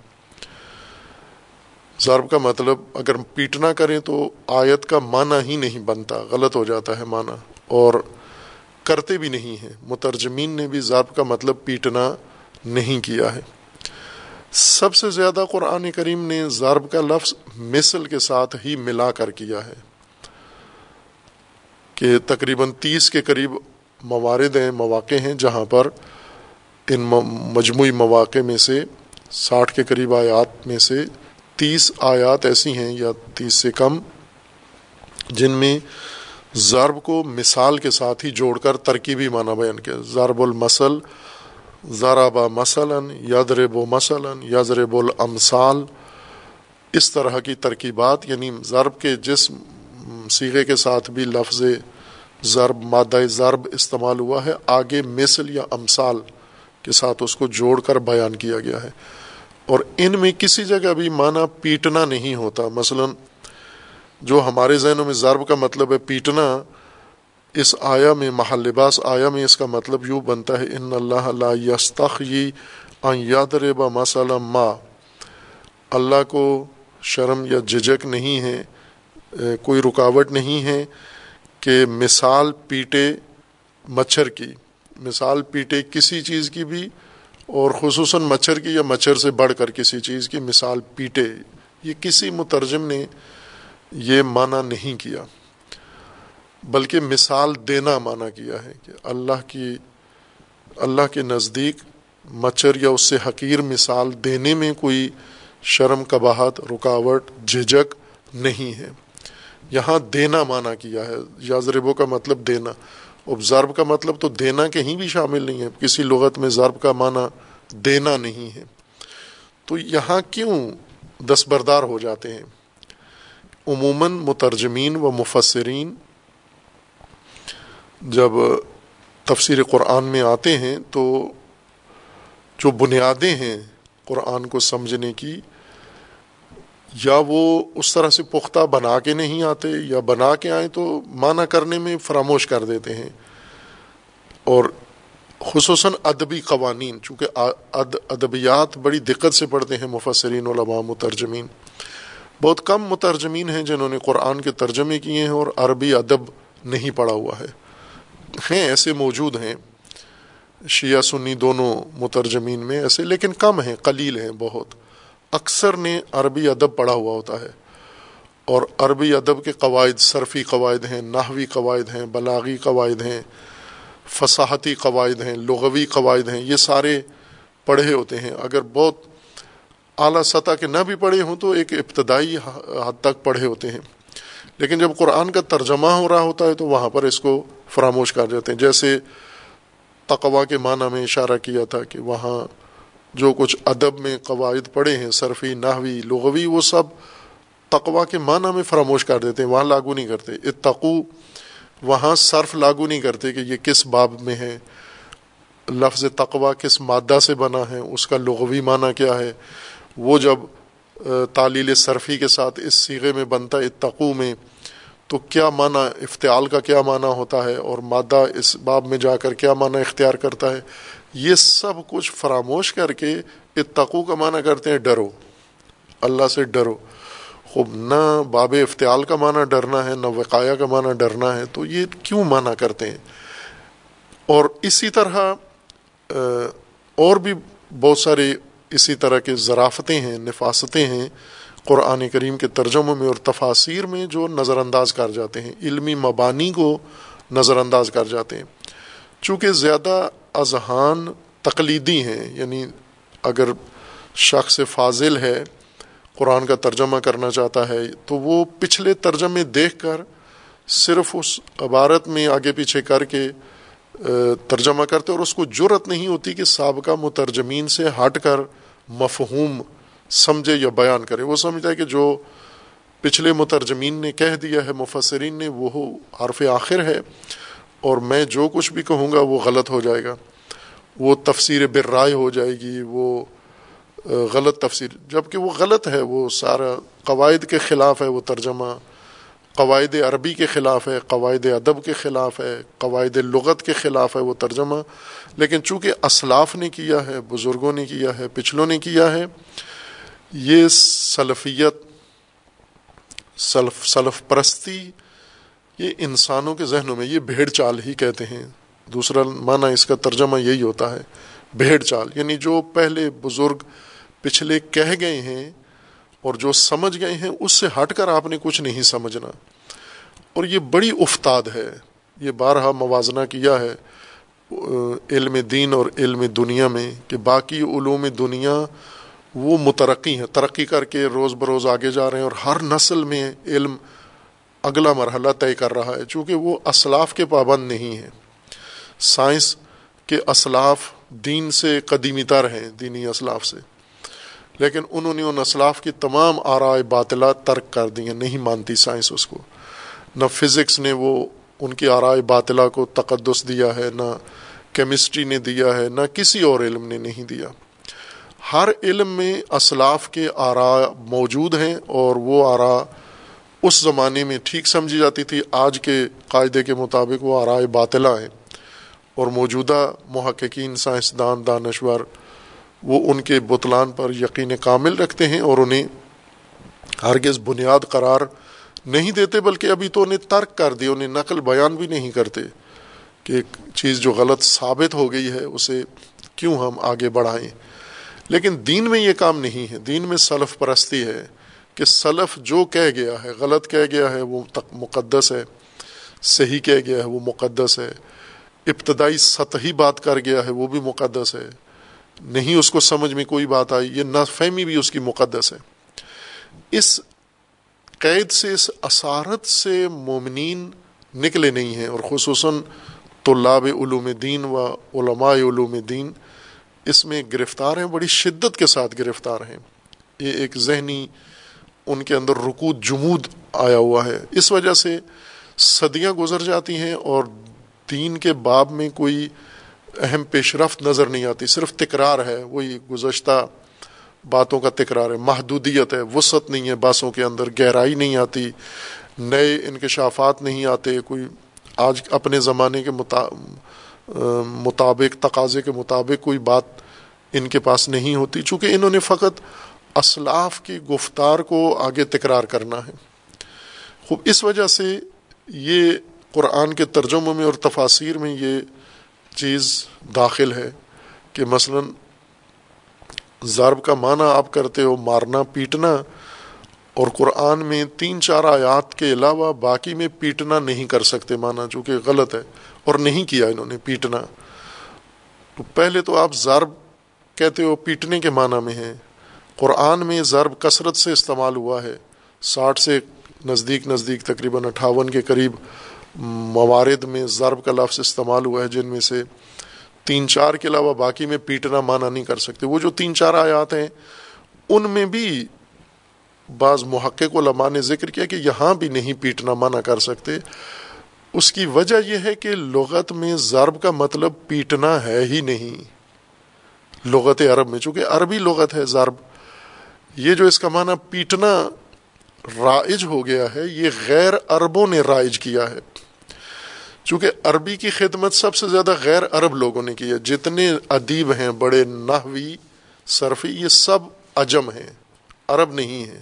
ضرب کا مطلب اگر پیٹنا کریں تو آیت کا معنی ہی نہیں بنتا، غلط ہو جاتا ہے معنی۔ اور کرتے بھی نہیں ہیں، مترجمین نے بھی ضرب کا مطلب پیٹنا نہیں کیا ہے۔ سب سے زیادہ قرآن کریم نے ضرب کا لفظ مثل کے ساتھ ہی ملا کر کیا ہے کہ تقریباً تیس کے قریب موارد ہیں، مواقع ہیں جہاں پر ان مجموعی مواقع میں سے ساٹھ کے قریب آیات میں سے تیس آیات ایسی ہیں یا تیس سے کم، جن میں ضرب کو مثال کے ساتھ ہی جوڑ کر ترکیبی معنی بیان کیا۔ ضرب المسل ذرابا مثلاً یادرب و مثلاً یادرب الامثال، اس طرح کی ترکیبات یعنی ضرب کے جس سیغے کے ساتھ بھی لفظ ضرب، مادہ ضرب استعمال ہوا ہے، آگے مثل یا امثال کے ساتھ اس کو جوڑ کر بیان کیا گیا ہے۔ اور ان میں کسی جگہ بھی معنی پیٹنا نہیں ہوتا۔ مثلا جو ہمارے ذہنوں میں ضرب کا مطلب ہے پیٹنا، اس آیا میں محل لباس، آیا میں اس کا مطلب یوں بنتا ہے، ان اللہ لا یستخی ان یادربا مسئلہ ما۔ اللہ کو شرم یا جھجک نہیں ہے، کوئی رکاوٹ نہیں ہے۔ کہ مثال پیٹے مچھر کی، مثال پیٹے کسی چیز کی بھی، اور خصوصاً مچھر کی یا مچھر سے بڑھ کر کسی چیز کی مثال پیٹے، یہ کسی مترجم نے یہ معنی نہیں کیا۔ بلکہ مثال دینا معنی کیا ہے کہ اللہ کی، اللہ کے نزدیک مچھر یا اس سے حقیر مثال دینے میں کوئی شرم، کباہت، رکاوٹ جھجک نہیں ہے۔ یہاں دینا معنی کیا ہے۔ یازربوں کا مطلب دینا۔ اب ضرب کا مطلب تو دینا کہیں بھی شامل نہیں ہے۔ کسی لغت میں ضرب کا معنی دینا نہیں ہے۔ تو یہاں کیوں دستبردار ہو جاتے ہیں؟ عموماً مترجمین و مفسرین جب تفسیر قرآن میں آتے ہیں تو جو بنیادیں ہیں قرآن کو سمجھنے کی یا وہ اس طرح سے پختہ بنا کے نہیں آتے یا بنا کے آئیں تو معنی کرنے میں فراموش کر دیتے ہیں۔ اور خصوصاً ادبی قوانین، چونکہ ادبیات بڑی دقت سے پڑھتے ہیں مفسرین، علماء، مترجمین۔ بہت کم مترجمین ہیں جنہوں نے قرآن کے ترجمے کیے ہیں اور عربی ادب نہیں پڑھا ہوا ہے۔ ہیں، ایسے موجود ہیں۔ شیعہ، سنی دونوں مترجمین میں ایسے، لیکن کم ہیں، قلیل ہیں بہت۔ اکثر نے عربی ادب پڑھا ہوا ہوتا ہے۔ اور عربی ادب کے قواعد صرفی قواعد ہیں، نحوی قواعد ہیں، بلاغی قواعد ہیں، فصاحتی قواعد ہیں، لغوی قواعد ہیں، یہ سارے پڑھے ہوتے ہیں۔ اگر بہت اعلیٰ سطح کے نہ بھی پڑھے ہوں تو ایک ابتدائی حد تک پڑھے ہوتے ہیں۔ لیکن جب قرآن کا ترجمہ ہو رہا ہوتا ہے تو وہاں پر اس کو فراموش کر جاتے ہیں۔ جیسے تقوا کے معنی میں اشارہ کیا تھا کہ وہاں جو کچھ ادب میں قواعد پڑھے ہیں، صرفی ناوی لغوی، وہ سب تقوا کے معنی میں فراموش کر دیتے ہیں، وہاں لاگو نہیں کرتے۔ اتقو، وہاں صرف لاگو نہیں کرتے کہ یہ کس باب میں ہے، لفظ تقوا کس مادہ سے بنا ہے، اس کا لغوی معنی کیا ہے۔ وہ جب تعلیل صرفی کے ساتھ اس سیغے میں بنتا ہے اتقو میں، تو کیا معنی افتعال کا کیا معنی ہوتا ہے اور مادہ اس باب میں جا کر کیا معنی اختیار کرتا ہے؟ یہ سب کچھ فراموش کر کے اتقو کا معنی کرتے ہیں ڈرو۔ اللہ سے ڈرو۔ خوب نہ باب افتعال کا معنی ڈرنا ہے، نہ وقایا کا معنی ڈرنا ہے۔ تو یہ کیوں معنی کرتے ہیں؟ اور اسی طرح اور بھی بہت سارے اسی طرح کے ذرافتیں ہیں، نفاستیں ہیں قرآن کریم کے ترجموں میں اور تفاصیر میں جو نظر انداز کر جاتے ہیں۔ علمی مبانی کو نظر انداز کر جاتے ہیں۔ چونکہ زیادہ اذہان تقلیدی ہیں یعنی اگر شخص فاضل ہے، قرآن کا ترجمہ کرنا چاہتا ہے، تو وہ پچھلے ترجمے دیکھ کر صرف اس عبارت میں آگے پیچھے کر کے ترجمہ کرتے اور اس کو جرت نہیں ہوتی کہ سابقہ مترجمین سے ہٹ کر مفہوم سمجھے یا بیان کرے۔ وہ سمجھتا ہے کہ جو پچھلے مترجمین نے کہہ دیا ہے، مفسرین نے، وہ حرف آخر ہے اور میں جو کچھ بھی کہوں گا، وہ غلط ہو جائے گا۔ وہ تفسیر برائے ہو جائے گی، وہ غلط تفسیر جبکہ وہ غلط ہے، وہ سارا قواعد کے خلاف ہے، وہ ترجمہ، قواعد عربی کے خلاف ہے، قواعد ادب کے خلاف ہے، قواعد لغت کے خلاف ہے، وہ ترجمہ۔ لیکن چونکہ اسلاف نے کیا ہے، بزرگوں نے کیا ہے، پچھلوں نے کیا ہے، یہ سلفیت، سلف سلف پرستی، یہ انسانوں کے ذہنوں میں یہ بھیڑ چال ہی کہتے ہیں۔ دوسرا معنی اس کا ترجمہ یہی ہوتا ہے، بھیڑ چال یعنی جو پہلے بزرگ پچھلے کہہ گئے ہیں اور جو سمجھ گئے ہیں، اس سے ہٹ کر آپ نے کچھ نہیں سمجھنا۔ اور یہ بڑی افتاد ہے، یہ بارہا موازنہ کیا ہے علم دین اور علم دنیا میں کہ باقی علوم دنیا وہ مترقی ہیں، ترقی کر کے روز بروز آگے جا رہے ہیں اور ہر نسل میں علم اگلا مرحلہ طے کر رہا ہے، چونکہ وہ اسلاف کے پابند نہیں ہیں۔ سائنس کے اسلاف دین سے قدیمی تر ہیں، دینی اسلاف سے۔ لیکن انہوں نے ان اسلاف کی تمام آرائے باطلا ترک کر دی ہیں، نہیں مانتی سائنس اس کو۔ نہ فزکس نے وہ ان کی آرائے باطلا کو تقدس دیا ہے، نہ کیمسٹری نے دیا ہے، نہ کسی اور علم نے نہیں دیا۔ ہر علم میں اسلاف کے آرا موجود ہیں اور وہ آرا اس زمانے میں ٹھیک سمجھی جاتی تھی۔ آج کے قاعدے کے مطابق وہ آرائے باطلا ہیں۔ اور موجودہ محققین سائنسدان دانشور، وہ ان کے بتلان پر یقین کامل رکھتے ہیں اور انہیں ہرگز بنیاد قرار نہیں دیتے، بلکہ ابھی تو انہیں ترک کر دیا انہیں نقل بیان بھی نہیں کرتے کہ ایک چیز جو غلط ثابت ہو گئی ہے، اسے کیوں ہم آگے بڑھائیں؟ لیکن دین میں یہ کام نہیں ہے۔ دین میں سلف پرستی ہے کہ سلف جو کہہ گیا ہے، غلط کہہ گیا ہے، وہ مقدس ہے، صحیح کہہ گیا ہے، وہ مقدس ہے۔ ابتدائی سطحی بات کر گیا ہے، وہ بھی مقدس ہے۔ نہیں اس کو سمجھ میں کوئی بات آئی، یہ نہ فہمی بھی اس کی مقدس ہے۔ اس قید سے، اس اسارت سے مومنین نکلے نہیں ہیں، اور خصوصاً طلاب علوم دین و علماء علوم دین اس میں گرفتار ہیں، بڑی شدت کے ساتھ گرفتار ہیں۔ یہ ایک ذہنی، ان کے اندر رکود جمود آیا ہوا ہے۔ اس وجہ سے صدیاں گزر جاتی ہیں اور دین کے باب میں کوئی اہم پیش رفت نظر نہیں آتی، صرف تکرار ہے، وہی گزشتہ باتوں کا تکرار ہے، محدودیت ہے، وسعت نہیں ہے، باسوں کے اندر گہرائی نہیں آتی، نئے انکشافات نہیں آتے، کوئی آج اپنے زمانے کے مطابق، تقاضے کے مطابق کوئی بات ان کے پاس نہیں ہوتی، چونکہ انہوں نے فقط اسلاف کی گفتار کو آگے تکرار کرنا ہے۔ خوب، اس وجہ سے یہ قرآن کے ترجموں میں اور تفاصیر میں یہ چیز داخل ہے کہ مثلا ضرب کا معنی آپ کرتے ہو، مارنا، پیٹنا، اور قرآن میں تین چار آیات کے علاوہ باقی میں پیٹنا نہیں کر سکتے، مانا چونکہ غلط ہے اور نہیں کیا انہوں نے، پیٹنا۔ تو پہلے تو آپ ضرب کہتے ہو، پیٹنے کے معنی میں ہیں قرآن میں ضرب کثرت سے استعمال ہوا ہے، ساٹھ سے نزدیک نزدیک تقریباً اٹھاون کے قریب۔ موارد میں ضرب کا لفظ استعمال ہوا ہے، جن میں سے تین چار کے علاوہ باقی میں پیٹنا، مانا نہیں کر سکتے۔ وہ جو تین چار آیات ہیں، ان میں بھی بعض محقق علماء نے ذکر کیا کہ یہاں بھی نہیں پیٹنا منع کر سکتے۔ اس کی وجہ یہ ہے کہ لغت میں ضرب کا مطلب پیٹنا ہے ہی نہیں۔ لغت عرب میں، چونکہ عربی لغت ہے ضرب۔ یہ جو اس کا معنی پیٹنا رائج ہو گیا ہے، یہ غیر عربوں نے رائج کیا ہے۔ چونکہ عربی کی خدمت سب سے زیادہ غیر عرب لوگوں نے کی ہے۔ جتنے ادیب ہیں، بڑے نحوی، صرفی، یہ سب عجم ہیں، عرب نہیں ہیں۔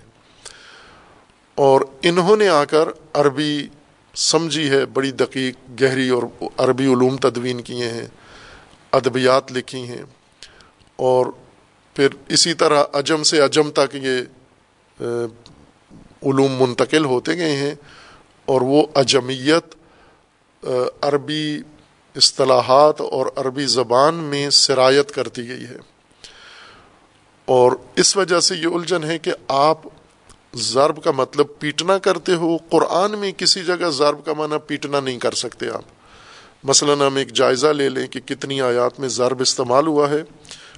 اور انہوں نے آ کر عربی سمجھی ہے، بڑی دقیق، گہری اور عربی علوم تدوین کیے ہیں، ادبیات لکھی ہیں۔ اور پھر اسی طرح عجم سے عجم تک یہ علوم منتقل ہوتے گئے ہیں۔ اور وہ اجمیت عربی اصطلاحات اور عربی زبان میں سرایت کرتی گئی ہے۔ اور اس وجہ سے یہ الجھن ہے کہ آپ ضرب کا مطلب پیٹنا کرتے ہو، قرآن میں کسی جگہ ضرب کا معنی پیٹنا نہیں کر سکتے آپ۔ مثلا ہم ایک جائزہ لے لیں کہ کتنی آیات میں ضرب استعمال ہوا ہے،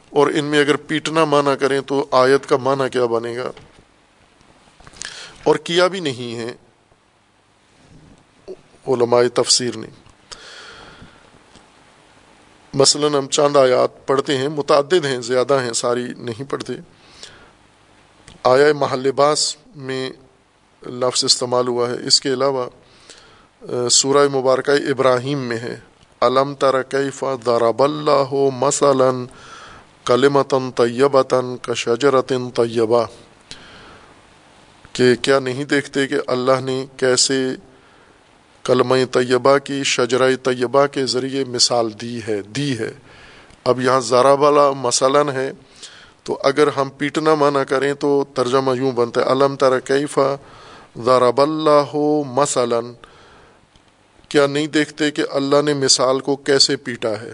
اور ان میں اگر پیٹنا مانا کریں تو آیت کا معنی کیا بنے گا۔ اور کیا بھی نہیں ہے علماء تفسیر نے۔ مثلا ہم چاند آیات پڑھتے ہیں، متعدد ہیں، زیادہ ہیں، ساری نہیں پڑھتے۔ آیا محل لباس میں لفظ استعمال ہوا ہے۔ اس کے علاوہ، سورہ مبارکہ ابراہیم میں ہے۔ علم تر کیف ضرب اللہ مثلا کلمتن طیبتن کا شجرتن طیبہ۔ کہ کیا نہیں دیکھتے کہ اللہ نے کیسے کلمہ طیبہ کی، شجرہ طیبہ کے ذریعے مثال دی ہے دی ہے۔ اب یہاں ذرا والا مثلاً ہے۔ تو اگر ہم پیٹنا مانا کریں تو ترجمہ یوں بنتا ہے، علم تر کیفا ضرب اللہ مثلاً؟ کیا نہیں دیکھتے کہ اللہ نے مثال کو کیسے پیٹا ہے؟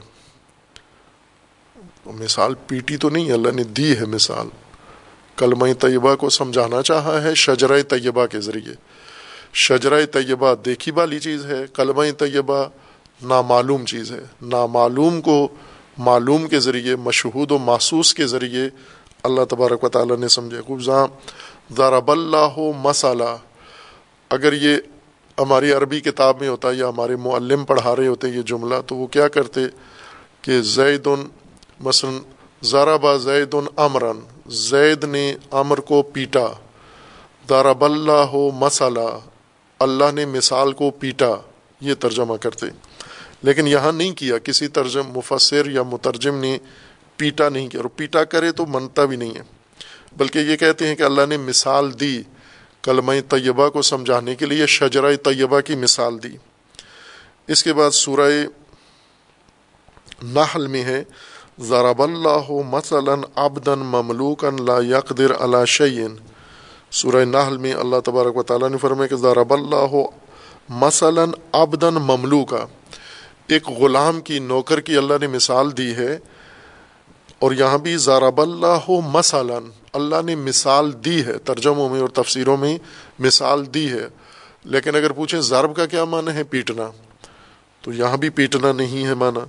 مثال پیٹی تو نہیں، اللہ نے دی ہے مثال۔ کلمہ طیبہ کو سمجھانا چاہا ہے، شجرہ طیبہ کے ذریعے۔ شجرہ طیبہ دیکھی والی چیز ہے کلمہ طیبہ نامعلوم چیز ہے۔ نامعلوم کو معلوم کے ذریعے، مشہود و محسوس کے ذریعے اللہ تبارک و تعالیٰ نے سمجھے۔ خوبزاں ضرب اللہ مسالہ اگر یہ ہماری عربی کتاب میں ہوتا یا ہمارے معلم پڑھا رہے ہوتے یہ جملہ، تو وہ کیا کرتے؟ کہ زید مثلاً ذرا با زید امرن زید نے امر کو پیٹا۔ ضرب اللہ ہو مسالہ اللہ نے مثال کو پیٹا، یہ ترجمہ کرتے۔ لیکن یہاں نہیں کیا، کسی ترجم، مفسر یا مترجم نے پیٹا نہیں کیا۔ اور پیٹا کرے تو منتا بھی نہیں ہے۔ بلکہ یہ کہتے ہیں کہ اللہ نے مثال دی کلمہ طیبہ کو سمجھانے کے لیے، شجرہ طیبہ کی مثال دی۔ اس کے بعد سورہ نحل میں ہے، ضرب اللہ مثلا عبدا مملوکا لا يقدر على شيء سورہ نحل میں اللہ تبارک و تعالیٰ نے فرمایا کہ ضرب اللہ مثلا عبدا مملوکا، ایک غلام کی نوکر کی اللہ نے مثال دی ہے، اور یہاں بھی ضرب اللہ مثلا، اللہ نے مثال دی ہے، ترجموں میں اور تفسیروں میں مثال دی ہے۔ لیکن اگر پوچھیں ضرب کا کیا معنی ہے پیٹنا، تو یہاں بھی پیٹنا نہیں ہے معنی۔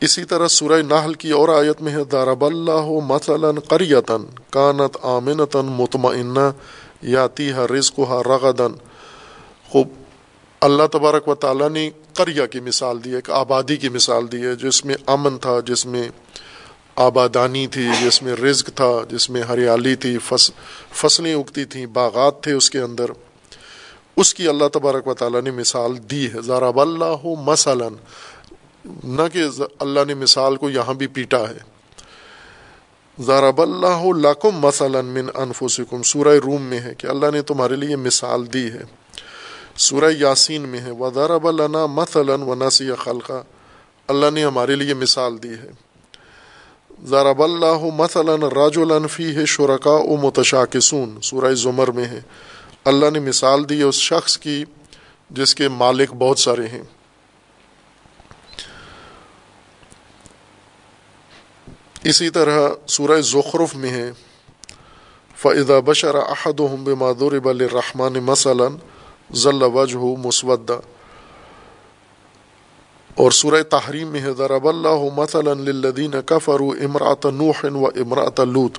اسی طرح سورہ نحل کی اور آیت میں ہے، ضرب اللہ مثلا قریتن کانت آمنتن مطمئنہ یاتی ہے رزق رغدن خوب، اللہ تبارک و تعالیٰ نے قریہ کی مثال دی ہے ایک آبادی کی مثال دی ہے، جس میں امن تھا، جس میں آبادانی تھی، جس میں رزق تھا، جس میں ہریالی تھی، فص، فصلیں اگتی تھیں، باغات تھے اس کے اندر۔ اس کی اللہ تبارک و تعالیٰ نے مثال دی ہے ذرا اللہ مثلاً نہ کہ اللہ نے مثال کو یہاں بھی پیٹا ہے۔ ضرب اللہ لکم مثلا من انفسکم سورہ روم میں ہے کہ اللہ نے تمہارے لیے مثال دی ہے۔ سورہ یاسین میں ہے۔ وَضَرَبَ لَنَا مَثَلًا وَنَسِيَ خَلْقًا اللہ نے ہمارے لیے مثال دی ہے۔ ضرب اللہ مثلا رجلا فیہ شرکاء متشاکسون سورہ زمر میں ہے۔ اللہ نے مثال دی ہے اس شخص کی جس کے مالک بہت سارے ہیں۔ اسی طرح سورہ زخرف میں ہے، فَإِذَا بَشَرَ أَحَدُهُمْ بِمَا ضُرِبَ لِلرَّحْمَنِ مَثَلًا، ظَلَّ وَجْهُ مُسْوَدًّا۔ اور سورہ تحریم میں ہے، ضرب اللہ مثلا للذین کفروا امرات نوح و امرات لوت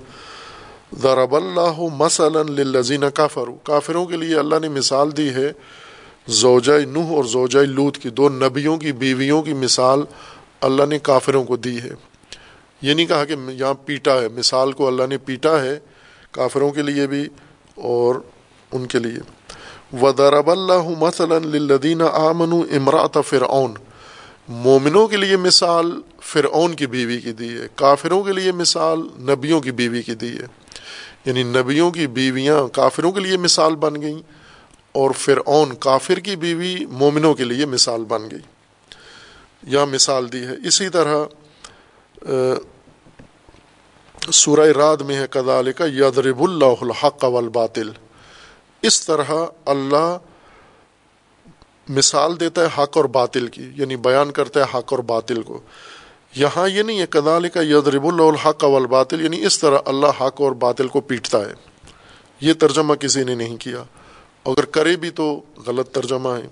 ضرب اللہ مثلا للذین کفروا۔ کافروں کے لیے اللہ نے مثال دی ہے، زوجہ نوح اور زوجہ لوت کی، دو نبیوں کی، بیویوں کی مثال اللہ نے کافروں کو دی ہے۔ یہ نہیں کہا کہ یہاں پیٹا ہے، مثال کو اللہ نے پیٹا ہے کافروں کے لیے بھی اور ان کے لیے۔ وَضَرَبَ اللَّهُ مَثَلًا لِلَّذِينَ آمَنُوا امْرَأَةَ فِرْعَوْنَ۔ مومنوں کے لیے مثال فرعون کی بیوی کی دی ہے، کافروں کے لیے مثال نبیوں کی بیوی کی دی ہے۔ یعنی نبیوں کی بیویاں کافروں کے لیے مثال بن گئیں اور فرعون کافر کی بیوی مومنوں کے لیے مثال بن گئی۔ یا مثال دی ہے۔ اسی طرح سورہ راد میں ہے کدال کا یدرب اللہ الحق والباطل۔ اس طرح اللہ مثال دیتا ہے حق اور باطل کی یعنی بیان کرتا ہے حق اور باطل کو۔ یہاں یہ نہیں ہے کدال کا یدرب اللہ الحق والباطل یعنی اس طرح اللہ حق اور باطل کو پیٹتا ہے۔ یہ ترجمہ کسی نے نہیں کیا۔ اگر کرے بھی تو غلط ترجمہ ہے۔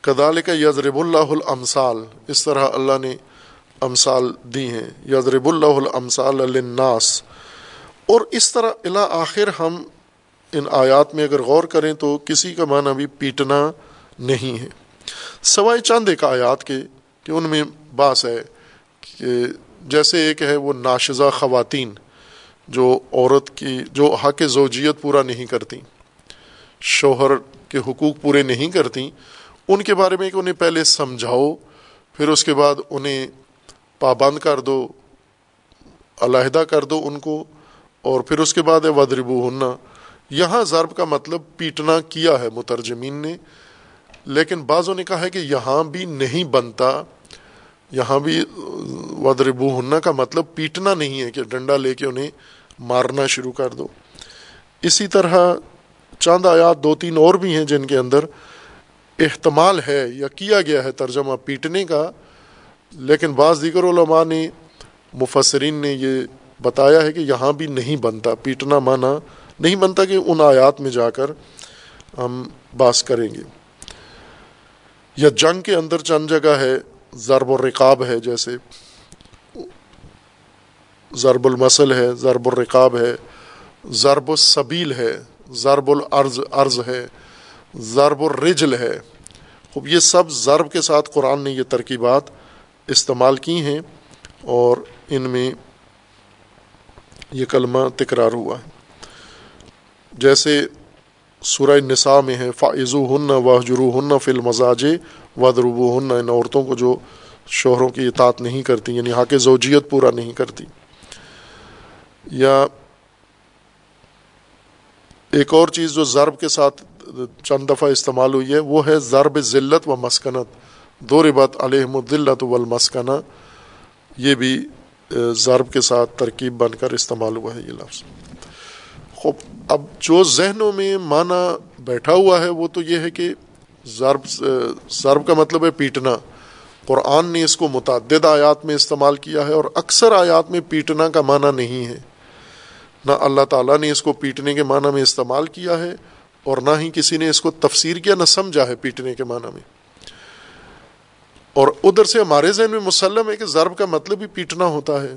کدال کا یضرب اللہ الامثال، اس طرح اللہ نے امثال دی ہیں، یضرب اللہ الامثال للناس۔ اور اس طرح الا آخر ہم ان آیات میں اگر غور کریں تو کسی کا معنی بھی پیٹنا نہیں ہے۔ سوائے چاند ایک آیات کے کہ ان میں باس ہے کہ جیسے ایک ہے وہ ناشزہ خواتین جو عورت کی، جو حق زوجیت پورا نہیں کرتی، شوہر کے حقوق پورے نہیں کرتی، ان کے بارے میں کہ انہیں پہلے سمجھاؤ، پھر اس کے بعد انہیں پابند کر دو، علیحدہ کر دو ان کو، اور پھر اس کے بعد ہے ودربو ہننا یہاں ضرب کا مطلب پیٹنا کیا ہے مترجمین نے، لیکن بعضوں نے کہا ہے کہ یہاں بھی نہیں بنتا، یہاں بھی ودربو ہننا کا مطلب پیٹنا نہیں ہے کہ ڈنڈا لے کے انہیں مارنا شروع کر دو۔ اسی طرح چاند آیات دو تین اور بھی ہیں جن کے اندر احتمال ہے یا کیا گیا ہے ترجمہ پیٹنے کا۔ لیکن بعض دیگر علماء نے، مفسرین نے یہ بتایا ہے کہ یہاں بھی نہیں بنتا، پیٹنا مانا نہیں بنتا کہ ان آیات میں جا کر ہم باس کریں گے۔ یا جنگ کے اندر چند جگہ ہے، ضرب الرقاب ہے جیسے، ضرب المسل ہے، ضرب الرقاب ہے، ضرب الصبیل ہے، ضرب العرض عرض ہے، ضرب الرجل ہے۔ خوب یہ سب ضرب کے ساتھ قرآن نے یہ ترکیبات استعمال کی ہیں اور ان میں یہ کلمہ تکرار ہوا ہے۔ جیسے سورہ نساء میں ہے فائز ہن واہجرو ہن فل مزاج ودربو ہن ان عورتوں کو جو شوہروں کی اطاعت نہیں کرتی یعنی حق زوجیت پورا نہیں کرتی۔ یا ایک اور چیز جو ضرب کے ساتھ چند دفعہ استعمال ہوئی ہے، وہ ہے ضرب ذلت و مسکنت۔ دو ربت علیہم الدلت والمسکنہ۔ یہ بھی ضرب کے ساتھ ترکیب بن کر استعمال ہوا ہے یہ لفظ۔ خوب، اب جو ذہنوں میں معنی بیٹھا ہوا ہے وہ تو یہ ہے کہ ضرب ضرب کا مطلب ہے پیٹنا۔ قرآن نے اس کو متعدد آیات میں استعمال کیا ہے اور اکثر آیات میں پیٹنا کا معنی نہیں ہے۔ نہ اللہ تعالیٰ نے اس کو پیٹنے کے معنی میں استعمال کیا ہے اور نہ ہی کسی نے اس کو تفسیر کیا، نہ سمجھا ہے پیٹنے کے معنی میں۔ اور ادھر سے ہمارے ذہن میں مسلم ہے کہ ضرب کا مطلب ہی پیٹنا ہوتا ہے۔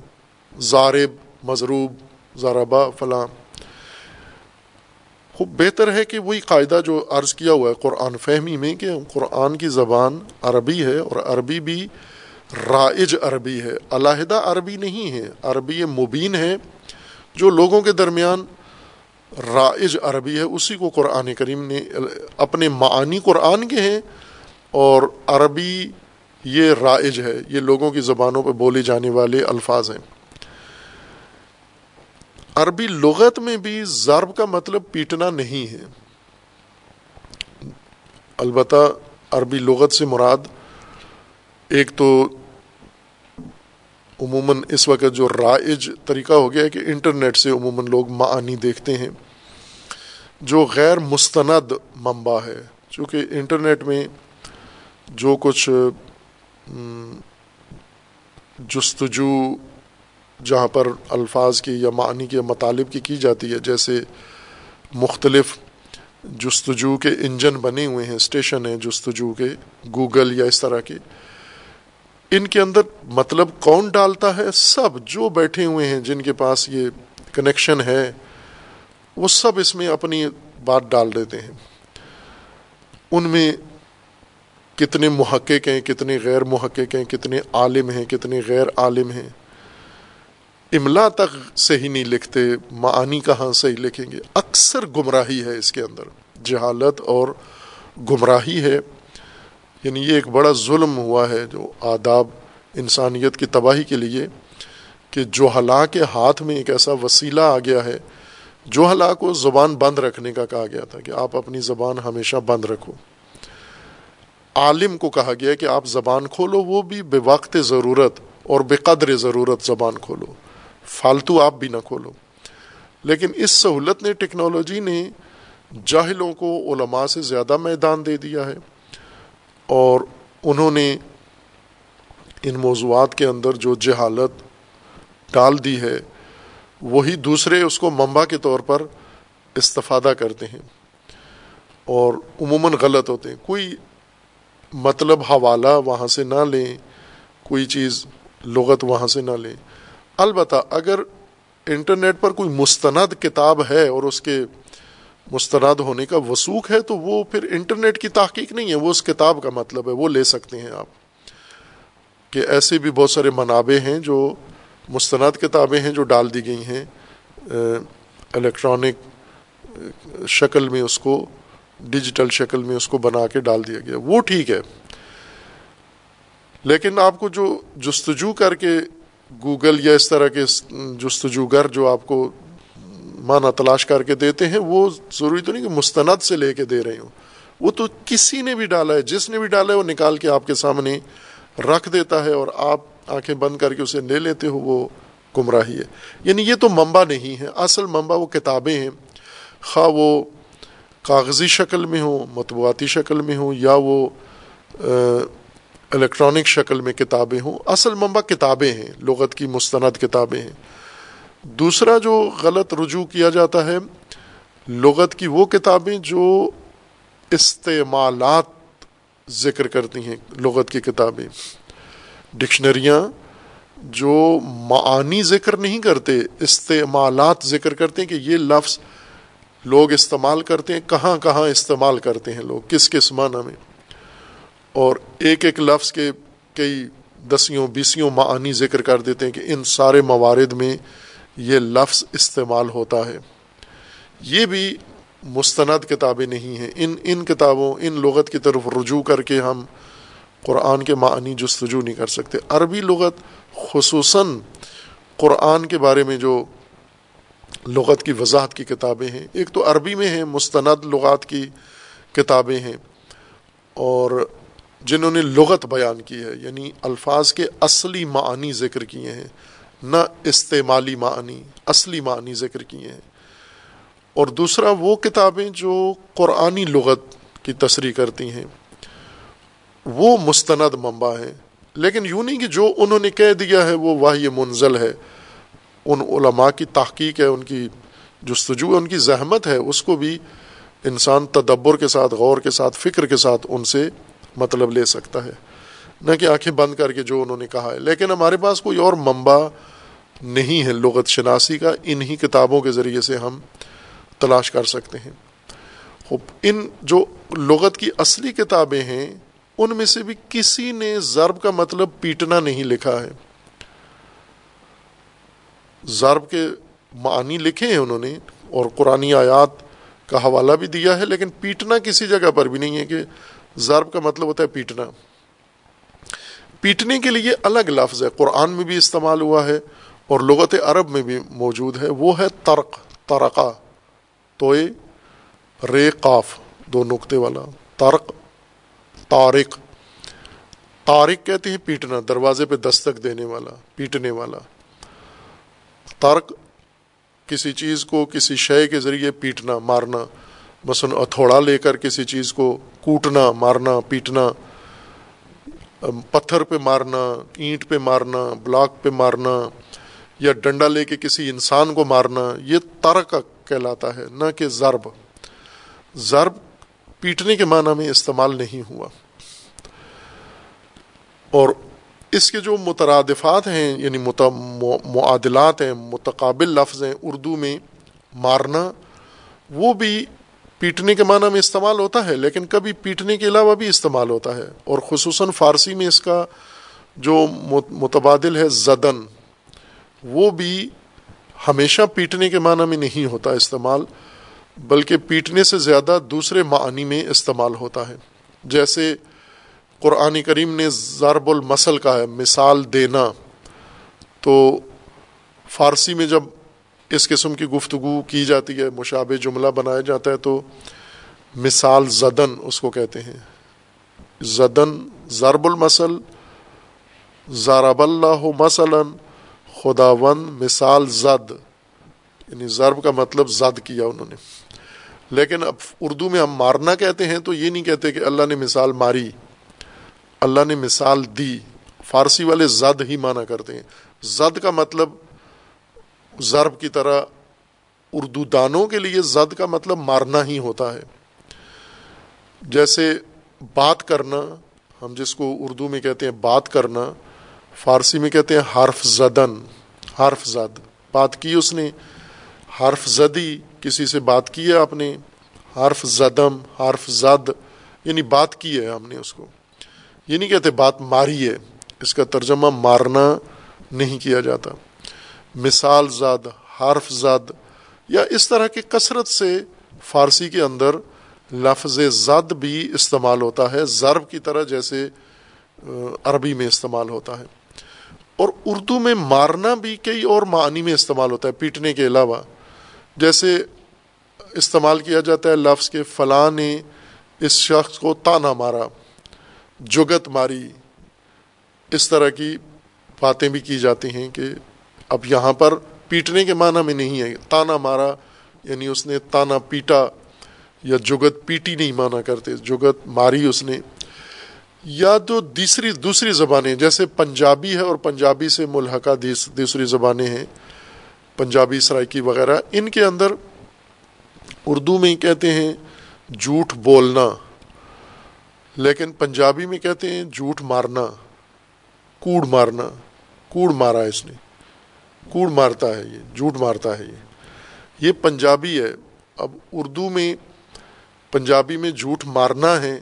زارب، مضروب، زاربا، فلاں۔ خوب بہتر ہے کہ وہی قاعدہ جو عرض کیا ہوا ہے قرآن فہمی میں کہ قرآن کی زبان عربی ہے اور عربی بھی رائج عربی ہے۔ علیحدہ عربی نہیں ہے، عربی مبین ہے۔ جو لوگوں کے درمیان رائج عربی ہے، اسی کو قرآن کریم نے اپنے معانی قرآن کے ہیں اور عربی یہ رائج ہے، یہ لوگوں کی زبانوں پہ بولے جانے والے الفاظ ہیں۔ عربی لغت میں بھی ضرب کا مطلب پیٹنا نہیں ہے۔ البتہ عربی لغت سے مراد ایک تو عموماً اس وقت جو رائج طریقہ ہو گیا ہے کہ انٹرنیٹ سے عموماً لوگ معانی دیکھتے ہیں۔ جو غیر مستند منبع ہے، چونکہ انٹرنیٹ میں جو کچھ جستجو جہاں پر الفاظ کی یا معنی کے مطالب کی کی جاتی ہے، جیسے مختلف جستجو کے انجن بنے ہوئے ہیں، اسٹیشن ہیں جستجو کے، گوگل یا اس طرح کے، ان کے اندر مطلب کون ڈالتا ہے؟ سب جو بیٹھے ہوئے ہیں، جن کے پاس یہ کنیکشن ہے، وہ سب اس میں اپنی بات ڈال دیتے ہیں۔ ان میں کتنے محقق ہیں، کتنے غیر محقق ہیں، کتنے عالم ہیں، کتنے غیر عالم ہیں۔ املا تک صحیح نہیں لکھتے، معانی کہاں صحیح لکھیں گے؟ اکثر گمراہی ہے اس کے اندر۔ جہالت اور گمراہی ہے یعنی یہ ایک بڑا ظلم ہوا ہے جو آداب، انسانیت کی تباہی کے لیے کہ جو ہلا کے ہاتھ میں ایک ایسا وسیلہ آ گیا ہے جو ہلا کو زبان بند رکھنے کا کہا گیا تھا کہ آپ اپنی زبان ہمیشہ بند رکھو۔ عالم کو کہا گیا کہ آپ زبان کھولو، وہ بھی بے وقت ضرورت اور بے قدر ضرورت زبان کھولو۔ فالتو آپ بھی نہ کھولو۔ لیکن اس سہولت نے، ٹیکنالوجی نے جاہلوں کو علماء سے زیادہ میدان دے دیا ہے اور انہوں نے ان موضوعات کے اندر جو جہالت ڈال دی ہے، وہی دوسرے اس کو ممبا کے طور پر استفادہ کرتے ہیں اور عموماً غلط ہوتے ہیں۔ کوئی مطلب حوالہ وہاں سے نہ لیں، کوئی چیز لغت وہاں سے نہ لیں۔ البتہ اگر انٹرنیٹ پر کوئی مستند کتاب ہے اور اس کے مستند ہونے کا وسوخ ہے، تو وہ پھر انٹرنیٹ کی تحقیق نہیں ہے، وہ اس کتاب کا مطلب ہے، وہ لے سکتے ہیں آپ۔ کہ ایسے بھی بہت سارے منابع ہیں جو مستند کتابیں ہیں جو ڈال دی گئی ہیں الیکٹرانک شکل میں اس کو ڈیجیٹل شکل میں اس کو بنا کے ڈال دیا گیا۔ وہ ٹھیک ہے۔ لیکن آپ کو جو جستجو کر کے گوگل یا اس طرح کے جستجوگر جو آپ کو معنی تلاش کر کے دیتے ہیں، وہ ضروری تو نہیں کہ مستند سے لے کے دے رہے ہوں۔ وہ تو کسی نے بھی ڈالا ہے، جس نے بھی ڈالا ہے، وہ نکال کے آپ کے سامنے رکھ دیتا ہے اور آپ آنکھیں بند کر کے اسے لے لیتے ہو، وہ گمراہی ہے۔ یعنی یہ تو منبع نہیں ہے۔ اصل منبع وہ کتابیں ہیں۔ خواہ وہ کاغذی شکل میں ہوں، مطبوعاتی شکل میں ہوں، یا وہ الیکٹرانک شکل میں کتابیں ہوں۔ اصل منبع کتابیں ہیں، لغت کی مستند کتابیں ہیں۔ دوسرا جو غلط رجوع کیا جاتا ہے، لغت کی وہ کتابیں جو استعمالات ذکر کرتی ہیں، لغت کی کتابیں۔ ڈکشنریاں جو معانی ذکر نہیں کرتے، استعمالات ذکر کرتے ہیں کہ یہ لفظ لوگ استعمال کرتے ہیں، کہاں کہاں استعمال کرتے ہیں لوگ، کس کس معنی میں؟ اور ایک ایک لفظ کے کئی دسیوں، بیسیوں معانی ذکر کر دیتے ہیں کہ ان سارے موارد میں یہ لفظ استعمال ہوتا ہے۔ یہ بھی مستند کتابیں نہیں ہیں۔ ان ان کتابوں، ان لغت کی طرف رجوع کر کے ہم قرآن کے معنی جستجو نہیں کر سکتے۔ عربی لغت خصوصاً قرآن کے بارے میں جو لغت کی وضاحت کی کتابیں ہیں۔ ایک تو عربی میں ہیں، مستند لغات کی کتابیں ہیں۔ اور جنہوں نے لغت بیان کی ہے یعنی الفاظ کے اصلی معنی ذکر کیے ہیں۔ نہ استعمالی معنی اصلی معنی ذکر کیے ہیں۔ اور دوسرا وہ کتابیں جو قرآنی لغت کی تصریح کرتی ہیں۔ وہ مستند منبع ہیں۔ لیکن یوں نہیں کہ جو انہوں نے کہہ دیا ہے، وہ واہ منزل ہے۔ ان علماء کی تحقیق ہے، ان کی جستجو ہے، ان کی زحمت ہے، اس کو بھی انسان تدبر کے ساتھ، غور کے ساتھ، فکر کے ساتھ ان سے مطلب لے سکتا ہے۔ نہ کہ آنکھیں بند کر کے جو انہوں نے کہا ہے۔ لیکن ہمارے پاس کوئی اور منبع نہیں ہے لغت شناسی کا۔ انہی کتابوں کے ذریعے سے ہم تلاش کر سکتے ہیں۔ ان جو لغت کی اصلی کتابیں ہیں، ان میں سے بھی کسی نے ضرب کا مطلب پیٹنا نہیں لکھا ہے۔ ضرب کے معنی لکھے ہیں انہوں نے اور قرآن آیات کا حوالہ بھی دیا ہے، لیکن پیٹنا کسی جگہ پر بھی نہیں ہے کہ ضرب کا مطلب ہوتا ہے پیٹنا۔ پیٹنے کے لیے الگ لفظ ہے، قرآن میں بھی استعمال ہوا ہے اور لغت عرب میں بھی موجود ہے، وہ ہے ترق ترقا تو رے قاف دو نقطے والا۔ ترق تارق تارق کہتے ہیں پیٹنا، دروازے پہ دستک دینے والا، پیٹنے والا۔ ترک کسی چیز کو کسی شے کے ذریعے پیٹنا، مارنا، مثلا اتھوڑا لے کر کسی چیز کو کوٹنا، مارنا، پیٹنا پتھر پہ مارنا، اینٹ پہ مارنا، بلاک پہ مارنا، یا ڈنڈا لے کے کسی انسان کو مارنا، یہ ترک کہلاتا ہے، نہ کہ ضرب۔ ضرب پیٹنے کے معنی میں استعمال نہیں ہوا۔ اور اس کے جو مترادفات ہیں یعنی معادلات ہیں، متقابل لفظ ہیں، اردو میں مارنا، وہ بھی پیٹنے کے معنی میں استعمال ہوتا ہے، لیکن کبھی پیٹنے کے علاوہ بھی استعمال ہوتا ہے۔ اور خصوصاً فارسی میں اس کا جو متبادل ہے زدن، وہ بھی ہمیشہ پیٹنے کے معنی میں نہیں ہوتا استعمال، بلکہ پیٹنے سے زیادہ دوسرے معنی میں استعمال ہوتا ہے۔ جیسے قرآن کریم نے ضرب المسل کا ہے، مثال دینا۔ تو فارسی میں جب اس قسم کی گفتگو کی جاتی ہے، مشابہ جملہ بنایا جاتا ہے، تو مثال زدن اس کو کہتے ہیں۔ زدن، ضرب المسل ضرب اللہ مثلاً خداون مثال زد۔ یعنی ضرب کا مطلب زد کیا انہوں نے۔ لیکن اب اردو میں ہم مارنا کہتے ہیں، تو یہ نہیں کہتے کہ اللہ نے مثال ماری۔ اللہ نے مثال دی، فارسی والے زد ہی مانا کرتے ہیں۔ زد کا مطلب ضرب کی طرح اردو دانوں کے لیے، زد کا مطلب مارنا ہی ہوتا ہے۔ جیسے بات کرنا، ہم جس کو اردو میں کہتے ہیں بات کرنا، فارسی میں کہتے ہیں حرف زدن، حرف زد۔ بات کی اس نے۔ حرف زدی، کسی سے بات کی ہے آپ نے؟ حرف زدم، حرف زد یعنی بات کی ہے ہم نے اس کو۔ یہ نہیں کہتے بات ماری ہے، اس کا ترجمہ مارنا نہیں کیا جاتا۔ مثال زاد، حرف زاد، یا اس طرح کی کثرت سے فارسی کے اندر لفظ زد بھی استعمال ہوتا ہے، ضرب کی طرح جیسے عربی میں استعمال ہوتا ہے۔ اور اردو میں مارنا بھی کئی اور معنی میں استعمال ہوتا ہے، پیٹنے کے علاوہ۔ جیسے استعمال کیا جاتا ہے، لفظ کے فلاں نے اس شخص کو تانا مارا۔ جگت ماری، اس طرح کی باتیں بھی کی جاتی ہیں کہ اب یہاں پر پیٹنے کے معنی میں نہیں ہے۔ تانا مارا یعنی اس نے تانا پیٹا یا جگت پیٹی نہیں مانا کرتے، جگت ماری اس نے۔ یا تو دوسری دوسری زبانیں، جیسے پنجابی ہے اور پنجابی سے ملحقہ دوسری زبانیں ہیں، پنجابی سرائکی وغیرہ۔ ان کے اندر اردو میں ہی کہتے ہیں جھوٹ بولنا۔ لیکن پنجابی میں کہتے ہیں جھوٹ مارنا، کوڑ مارنا، کوڑ مارا اس نے، کوڑ مارتا ہے یہ، جھوٹ مارتا ہے یہ۔ یہ پنجابی ہے۔ اب اردو میں پنجابی میں جھوٹ مارنا ہے،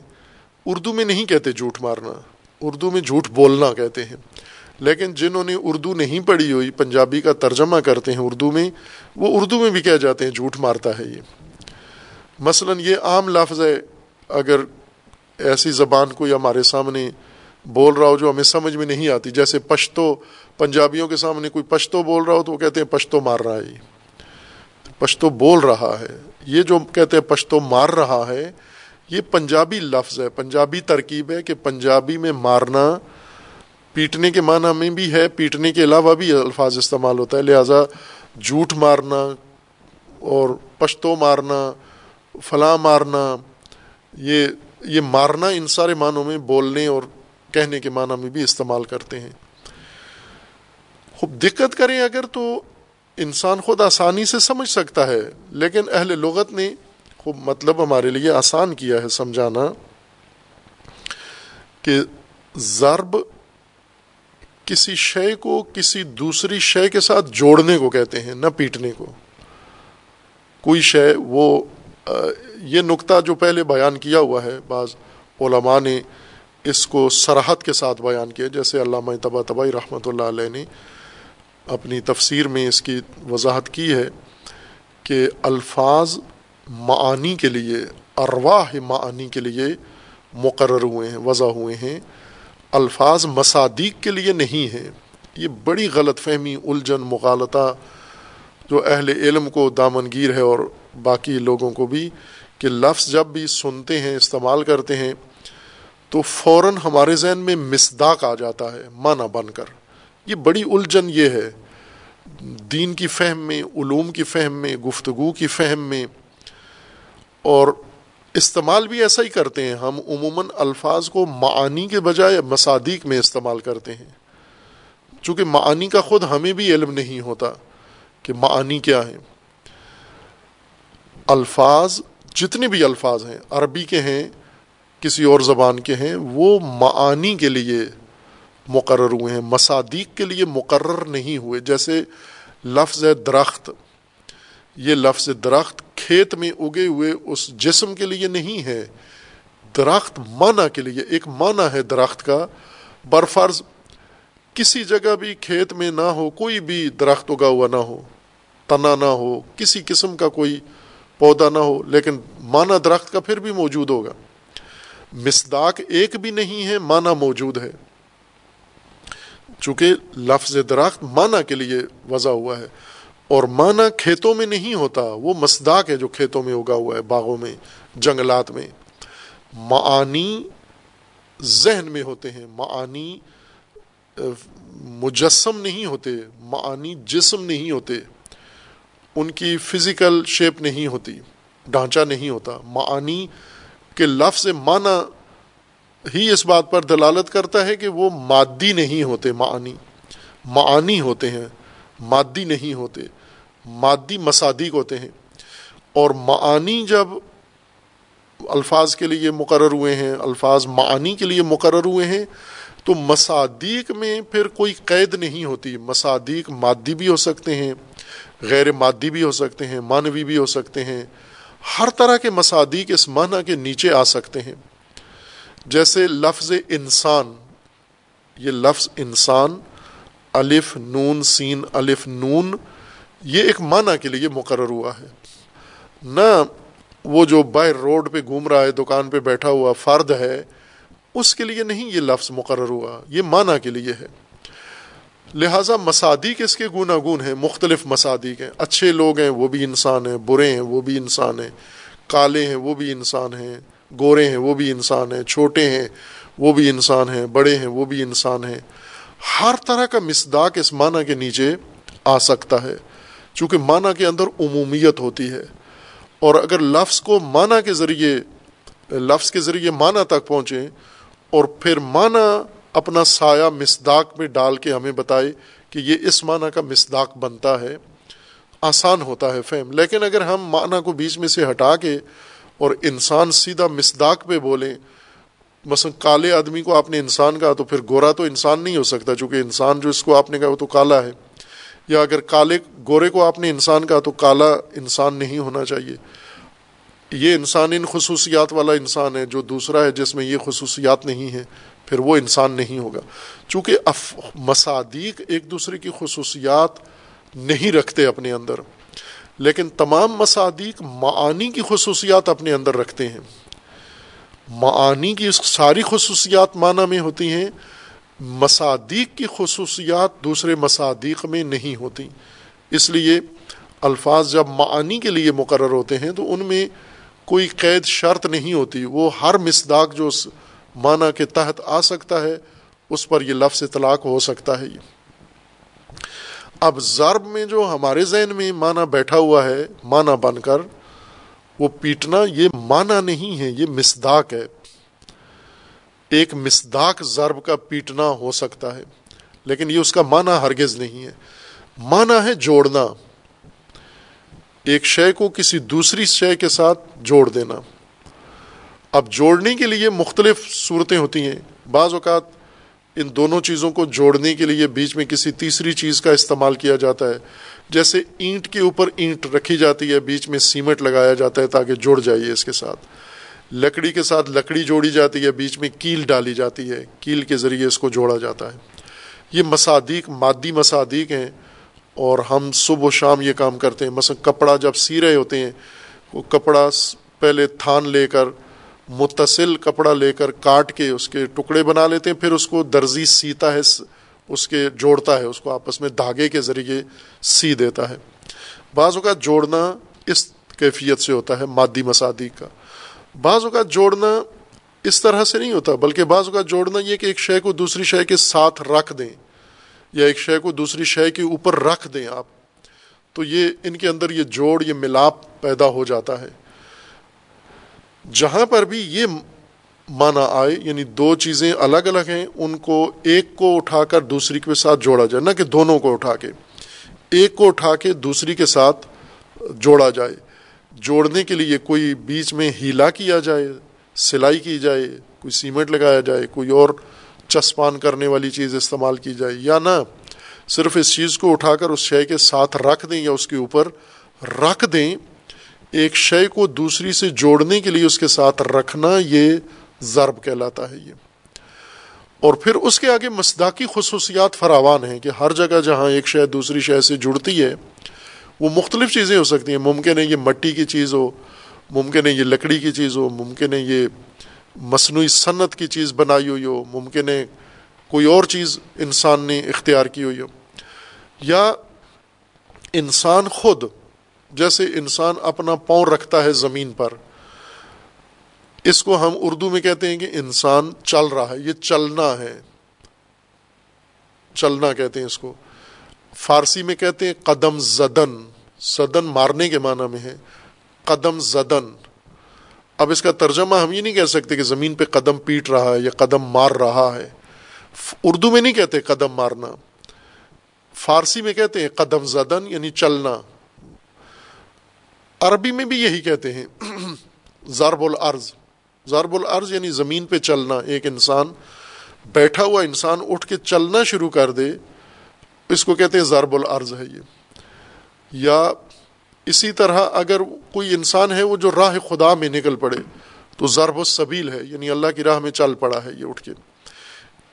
اردو میں نہیں کہتے جھوٹ مارنا، اردو میں جھوٹ بولنا کہتے ہیں۔ لیکن جنہوں نے اردو نہیں پڑھی ہوئی، پنجابی کا ترجمہ کرتے ہیں اردو میں، وہ اردو میں بھی کہہ جاتے ہیں جھوٹ مارتا ہے یہ۔ مثلا یہ عام لفظ ہے، اگر ایسی زبان کوئی ہمارے سامنے بول رہا ہو جو ہمیں سمجھ میں نہیں آتی۔ جیسے پشتو پنجابیوں کے سامنے کوئی پشتو بول رہا ہو تو وہ کہتے ہیں پشتو مار رہا ہے۔ پشتو بول رہا ہے۔ یہ جو کہتے ہیں پشتو مار رہا ہے، یہ پنجابی لفظ ہے۔ پنجابی ترکیب ہے کہ پنجابی میں مارنا پیٹنے کے معنی میں بھی ہے، پیٹنے کے علاوہ بھی الفاظ استعمال ہوتا ہے۔ لہٰذا جھوٹ مارنا اور پشتو مارنا، فلاں مارنا، یہ یہ مارنا ان سارے معنوں میں بولنے اور کہنے کے معنی میں بھی استعمال کرتے ہیں۔ خوب دقت کریں اگر تو انسان خود آسانی سے سمجھ سکتا ہے، لیکن اہل لغت نے خوب مطلب ہمارے لیے آسان کیا ہے سمجھانا کہ ضرب کسی شے کو کسی دوسری شے کے ساتھ جوڑنے کو کہتے ہیں، نہ پیٹنے کو۔ کوئی شے وہ یہ نقطہ جو پہلے بیان کیا ہوا ہے، بعض علماء نے اس کو سراحت کے ساتھ بیان کیا، جیسے علامہ تبا تبائی رحمۃ اللہ علیہ نے اپنی تفسیر میں اس کی وضاحت کی ہے کہ الفاظ معانی کے لیے، ارواح معانی کے لیے مقرر ہوئے ہیں، وضع ہوئے ہیں۔ الفاظ مصادیق کے لیے نہیں ہیں۔ یہ بڑی غلط فہمی، الجھن، مغالطہ جو اہل علم کو دامنگیر ہے اور باقی لوگوں کو بھی کہ لفظ جب بھی سنتے ہیں، استعمال کرتے ہیں، تو فوراً ہمارے ذہن میں مسداق آ جاتا ہے، معنی بن کر۔ یہ بڑی الجھن یہ ہے۔ دین کی فہم میں، علوم کی فہم میں، گفتگو کی فہم میں۔ اور استعمال بھی ایسا ہی کرتے ہیں۔ ہم عموماً الفاظ کو معانی کے بجائے مصادیق میں استعمال کرتے ہیں۔ چونکہ معانی کا خود ہمیں بھی علم نہیں ہوتا کہ معانی کیا ہے۔ الفاظ جتنے بھی الفاظ ہیں، عربی کے ہیں، کسی اور زبان کے ہیں، وہ معانی کے لیے مقرر ہوئے ہیں، مصادیق کے لیے مقرر نہیں ہوئے۔ جیسے لفظ درخت، یہ لفظ درخت کھیت میں اگے ہوئے اس جسم کے لیے نہیں ہے۔ درخت مانا کے لیے، ایک مانا ہے درخت کا۔ برفرض کسی جگہ بھی کھیت میں نہ ہو، کوئی بھی درخت اگا ہوا نہ ہو، تنا نہ ہو، کسی قسم کا کوئی پودا نہ ہو، لیکن مانا درخت کا پھر بھی موجود ہوگا۔ مسداق ایک بھی نہیں ہے، مانا موجود ہے۔ چونکہ لفظ درخت مانا کے لیے وضع ہوا ہے، اور مانا کھیتوں میں نہیں ہوتا، وہ مسداق ہے جو کھیتوں میں اگا ہوا ہے، باغوں میں، جنگلات میں۔ معانی ذہن میں ہوتے ہیں، معانی مجسم نہیں ہوتے، معانی جسم نہیں ہوتے۔ ان کی فزیکل شیپ نہیں ہوتی، ڈھانچہ نہیں ہوتا، معانی کے لفظ معنی ہی اس بات پر دلالت کرتا ہے کہ وہ مادی نہیں ہوتے معانی معانی ہوتے ہیں، مادی نہیں ہوتے، مادی مصادیق ہوتے ہیں۔ اور معانی جب الفاظ کے لیے مقرر ہوئے ہیں، الفاظ معانی کے لیے مقرر ہوئے ہیں، تو مصادیق میں پھر کوئی قید نہیں ہوتی مصادیق مادی بھی ہو سکتے ہیں۔ غیر مادی بھی ہو سکتے ہیں مانوی بھی ہو سکتے ہیں۔ ہر طرح کے مصادیق اس معنی کے نیچے آ سکتے ہیں۔ جیسے لفظ انسان، یہ لفظ انسان، الف نون، سین، الف نون، یہ ایک معنی کے لیے مقرر ہوا ہے۔ نہ وہ جو باہر روڈ پہ گھوم رہا ہے، دکان پہ بیٹھا ہوا فرد ہے، اس کے لیے نہیں یہ لفظ مقرر ہوا، یہ معنی کے لیے ہے۔ لہٰذا مسادیق اس کے گناگون ہیں، مختلف مسادیق ہیں۔ اچھے لوگ ہیں، وہ بھی انسان ہیں، برے ہیں، وہ بھی انسان ہیں۔ کالے ہیں، وہ بھی انسان ہیں۔ گورے ہیں، وہ بھی انسان ہیں۔ چھوٹے ہیں، وہ بھی انسان ہیں۔ بڑے ہیں، وہ بھی انسان ہیں۔ ہر طرح کا مسداق اس معنی کے نیچے آ سکتا ہے، چونکہ معنی کے اندر عمومیت ہوتی ہے۔ اور اگر لفظ کو معنی کے ذریعے، لفظ کے ذریعے معنی تک پہنچیں اور پھر معنی اپنا سایہ مسداق میں ڈال کے ہمیں بتائے کہ یہ اس معنی کا مسداق بنتا ہے، آسان ہوتا ہے فہم۔ لیکن اگر ہم معنی کو بیچ میں سے ہٹا کے اور انسان سیدھا مسداق پہ بولیں، مثلا کالے آدمی کو آپ نے انسان کہا تو پھر گورا تو انسان نہیں ہو سکتا، چونکہ انسان جو اس کو آپ نے کہا وہ تو کالا ہے۔ یا اگر کالے، گورے کو آپ نے انسان کہا تو کالا انسان نہیں ہونا چاہیے۔ یہ انسان ان خصوصیات والا انسان ہے جو دوسرا ہے جس میں یہ خصوصیات نہیں ہیں۔ پھر وہ انسان نہیں ہوگا۔ چونکہ اف، مصادیق ایک دوسرے کی خصوصیات نہیں رکھتے اپنے اندر، لیکن تمام مصادیق معانی کی خصوصیات اپنے اندر رکھتے ہیں۔ معانی کی ساری خصوصیات معنی میں ہوتی ہیں، مصادیق کی خصوصیات دوسرے مصادیق میں نہیں ہوتی۔ اس لیے الفاظ جب معانی کے لیے مقرر ہوتے ہیں تو ان میں کوئی قید شرط نہیں ہوتی، وہ ہر مصداق جو معنی کے تحت آ سکتا ہے، اس پر یہ لفظ اطلاق ہو سکتا ہے۔ یہ اب ضرب میں جو ہمارے ذہن میں معنی بیٹھا ہوا ہے معنی بن کر، وہ پیٹنا یہ معنی نہیں ہے، یہ مسداق ہے۔ ایک مسداق ضرب کا پیٹنا ہو سکتا ہے، لیکن یہ اس کا معنی ہرگز نہیں ہے۔ معنی ہے جوڑنا۔ ایک شے کو کسی دوسری شے کے ساتھ جوڑ دینا۔ اب جوڑنے کے لیے مختلف صورتیں ہوتی ہیں۔ بعض اوقات ان دونوں چیزوں کو جوڑنے کے لیے بیچ میں کسی تیسری چیز کا استعمال کیا جاتا ہے۔ جیسے اینٹ کے اوپر اینٹ رکھی جاتی ہے، بیچ میں سیمنٹ لگایا جاتا ہے تاکہ جڑ جائیے اس کے ساتھ۔ لکڑی کے ساتھ لکڑی جوڑی جاتی ہے، بیچ میں کیل ڈالی جاتی ہے۔ کیل کے ذریعے اس کو جوڑا جاتا ہے۔ یہ مصادیق، مادی مصادیق ہیں اور ہم صبح و شام یہ کام کرتے ہیں۔ مثلا کپڑا جب سی رہے ہوتے ہیں، وہ کپڑا پہلے تھان لے کر متصل کپڑا لے کر کاٹ کے اس کے ٹکڑے بنا لیتے ہیں، پھر اس کو درزی سیتا ہے اس کے جوڑتا ہے، اس کو آپس میں دھاگے کے ذریعے سی دیتا ہے۔ بعض اوقات جوڑنا اس کیفیت سے ہوتا ہے، مادی مسادی کا۔ بعض اوقات جوڑنا اس طرح سے نہیں ہوتا، بلکہ بعض اوقات جوڑنا یہ کہ ایک شے کو دوسری شے کے ساتھ رکھ دیں یا ایک شے کو دوسری شے کے اوپر رکھ دیں آپ، تو یہ ان کے اندر یہ جوڑ، یہ ملاپ پیدا ہو جاتا ہے۔ جہاں پر بھی یہ مانا آئے یعنی دو چیزیں الگ الگ ہیں، ان کو ایک کو اٹھا کر دوسری کے ساتھ جوڑا جائے، نہ کہ دونوں کو اٹھا کے، ایک کو اٹھا کے دوسری کے ساتھ جوڑا جائے۔ جوڑنے کے لیے کوئی بیچ میں ہیلا کیا جائے، سلائی کی جائے، کوئی سیمنٹ لگایا جائے، کوئی اور چسپان کرنے والی چیز استعمال کی جائے، یا نہ صرف اس چیز کو اٹھا کر اس شے کے ساتھ رکھ دیں یا اس کے اوپر رکھ دیں۔ ایک شے کو دوسری سے جوڑنے کے لیے اس کے ساتھ رکھنا یہ ضرب کہلاتا ہے یہ۔ اور پھر اس کے آگے مسداقی خصوصیات فراوان ہیں کہ ہر جگہ جہاں ایک شے دوسری شے سے جڑتی ہے، وہ مختلف چیزیں ہو سکتی ہیں۔ ممکن ہے یہ مٹی کی چیز ہو، ممکن ہے یہ لکڑی کی چیز ہو، ممکن ہے یہ مصنوعی صنعت کی چیز بنائی ہوئی ہو، ممکن ہے کوئی اور چیز انسان نے اختیار کی ہوئی ہو۔ یا انسان خود جیسے انسان اپنا پاؤں رکھتا ہے زمین پر، اس کو ہم اردو میں کہتے ہیں کہ انسان چل رہا ہے، یہ چلنا ہے۔ چلنا کہتے ہیں اس کو۔ فارسی میں کہتے ہیں قدم زدن زدن مارنے کے معنی میں ہے۔ قدم زدن۔ اب اس کا ترجمہ ہم یہ نہیں کہہ سکتے کہ زمین پہ قدم پیٹ رہا ہے یا قدم مار رہا ہے۔ اردو میں نہیں کہتے قدم مارنا۔ فارسی میں کہتے ہیں قدم زدن یعنی چلنا۔ عربی میں بھی یہی کہتے ہیں، ضرب العرض. ضرب العرض یعنی زمین پہ چلنا، ایک انسان، بیٹھا ہوا انسان اٹھ کے چلنا شروع کر دے، اس کو کہتے ہیں ضرب العرض ہے یہ۔ یا اسی طرح اگر کوئی انسان ہے وہ جو راہ خدا میں نکل پڑے، تو ضرب السبیل ہے یعنی اللہ کی راہ میں چل پڑا ہے یہ اٹھ کے۔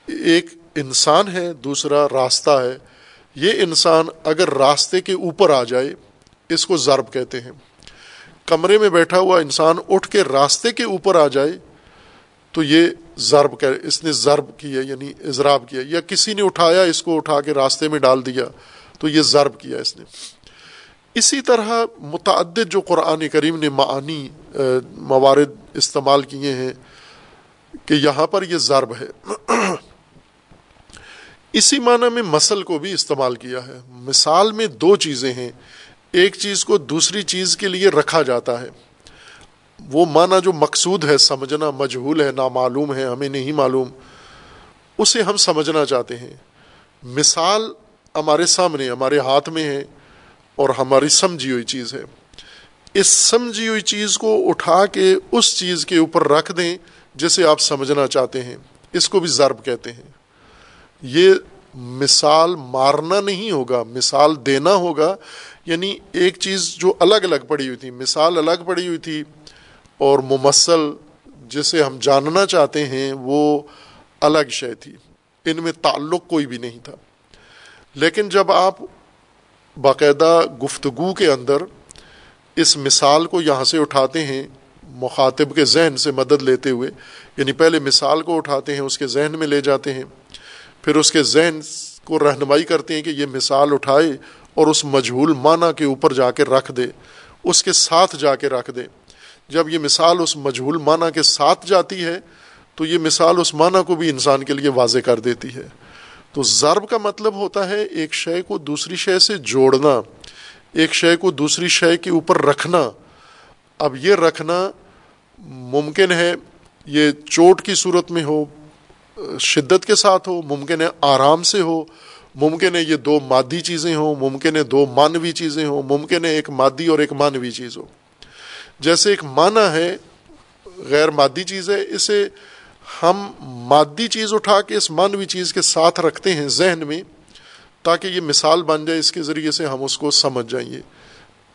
ایک انسان ہے، دوسرا راستہ ہے۔ یہ انسان اگر راستے کے اوپر آ جائے، اس کو ضرب کہتے ہیں۔ کمرے میں بیٹھا ہوا انسان اٹھ کے راستے کے اوپر آ جائے تو یہ ضرب کر اس نے ضرب کیا یعنی اضراب کیا، یا کسی نے اٹھایا، اس کو اٹھا کے راستے میں ڈال دیا، تو یہ ضرب کیا اس نے۔ اسی طرح متعدد جو قرآن کریم نے معانی موارد استعمال کیے ہیں کہ یہاں پر یہ ضرب ہے۔ اسی معنی میں مسل کو بھی استعمال کیا ہے۔ مثال میں دو چیزیں ہیں۔ ایک چیز کو دوسری چیز کے لیے رکھا جاتا ہے۔ وہ معنی جو مقصود ہے، سمجھنا مجہول ہے، نامعلوم ہے، ہمیں نہیں معلوم، اسے ہم سمجھنا چاہتے ہیں۔ مثال ہمارے سامنے، ہمارے ہاتھ میں ہے اور ہماری سمجھی ہوئی چیز ہے۔ اس سمجھی ہوئی چیز کو اٹھا کے اس چیز کے اوپر رکھ دیں جسے آپ سمجھنا چاہتے ہیں۔ اس کو بھی ضرب کہتے ہیں۔ یہ مثال مارنا نہیں ہوگا، مثال دینا ہوگا۔ یعنی ایک چیز جو الگ الگ پڑی ہوئی تھی، مثال الگ پڑی ہوئی تھی اور ممثل جسے ہم جاننا چاہتے ہیں، وہ الگ شے تھی۔ ان میں تعلق کوئی بھی نہیں تھا۔ لیکن جب آپ باقاعدہ گفتگو کے اندر اس مثال کو یہاں سے اٹھاتے ہیں، مخاطب کے ذہن سے مدد لیتے ہوئے یعنی پہلے مثال کو اٹھاتے ہیں، اس کے ذہن میں لے جاتے ہیں۔ پھر اس کے ذہن کو رہنمائی کرتے ہیں کہ یہ مثال اٹھائے اور اس مجہول معنی کے اوپر جا کے رکھ دے، اس کے ساتھ جا کے رکھ دے۔ جب یہ مثال اس مجہول معنی کے ساتھ جاتی ہے، تو یہ مثال اس معنی کو بھی انسان کے لیے واضح کر دیتی ہے۔ تو ضرب کا مطلب ہوتا ہے ایک شے کو دوسری شے سے جوڑنا، ایک شے کو دوسری شے کے اوپر رکھنا۔ اب یہ رکھنا ممکن ہے، یہ چوٹ کی صورت میں ہو شدت کے ساتھ ہو، ممکن ہے آرام سے ہو، ممکن ہے یہ دو مادی چیزیں ہوں، ممکن ہے دو مانوی چیزیں ہوں، ممکن ہے ایک مادی اور ایک مانوی چیز ہو۔ جیسے ایک معنی ہے، غیر مادی چیز ہے، اسے ہم مادی چیز اٹھا کے اس مانوی چیز کے ساتھ رکھتے ہیں ذہن میں، تاکہ یہ مثال بن جائے اس کے ذریعے سے ہم اس کو سمجھ جائیں۔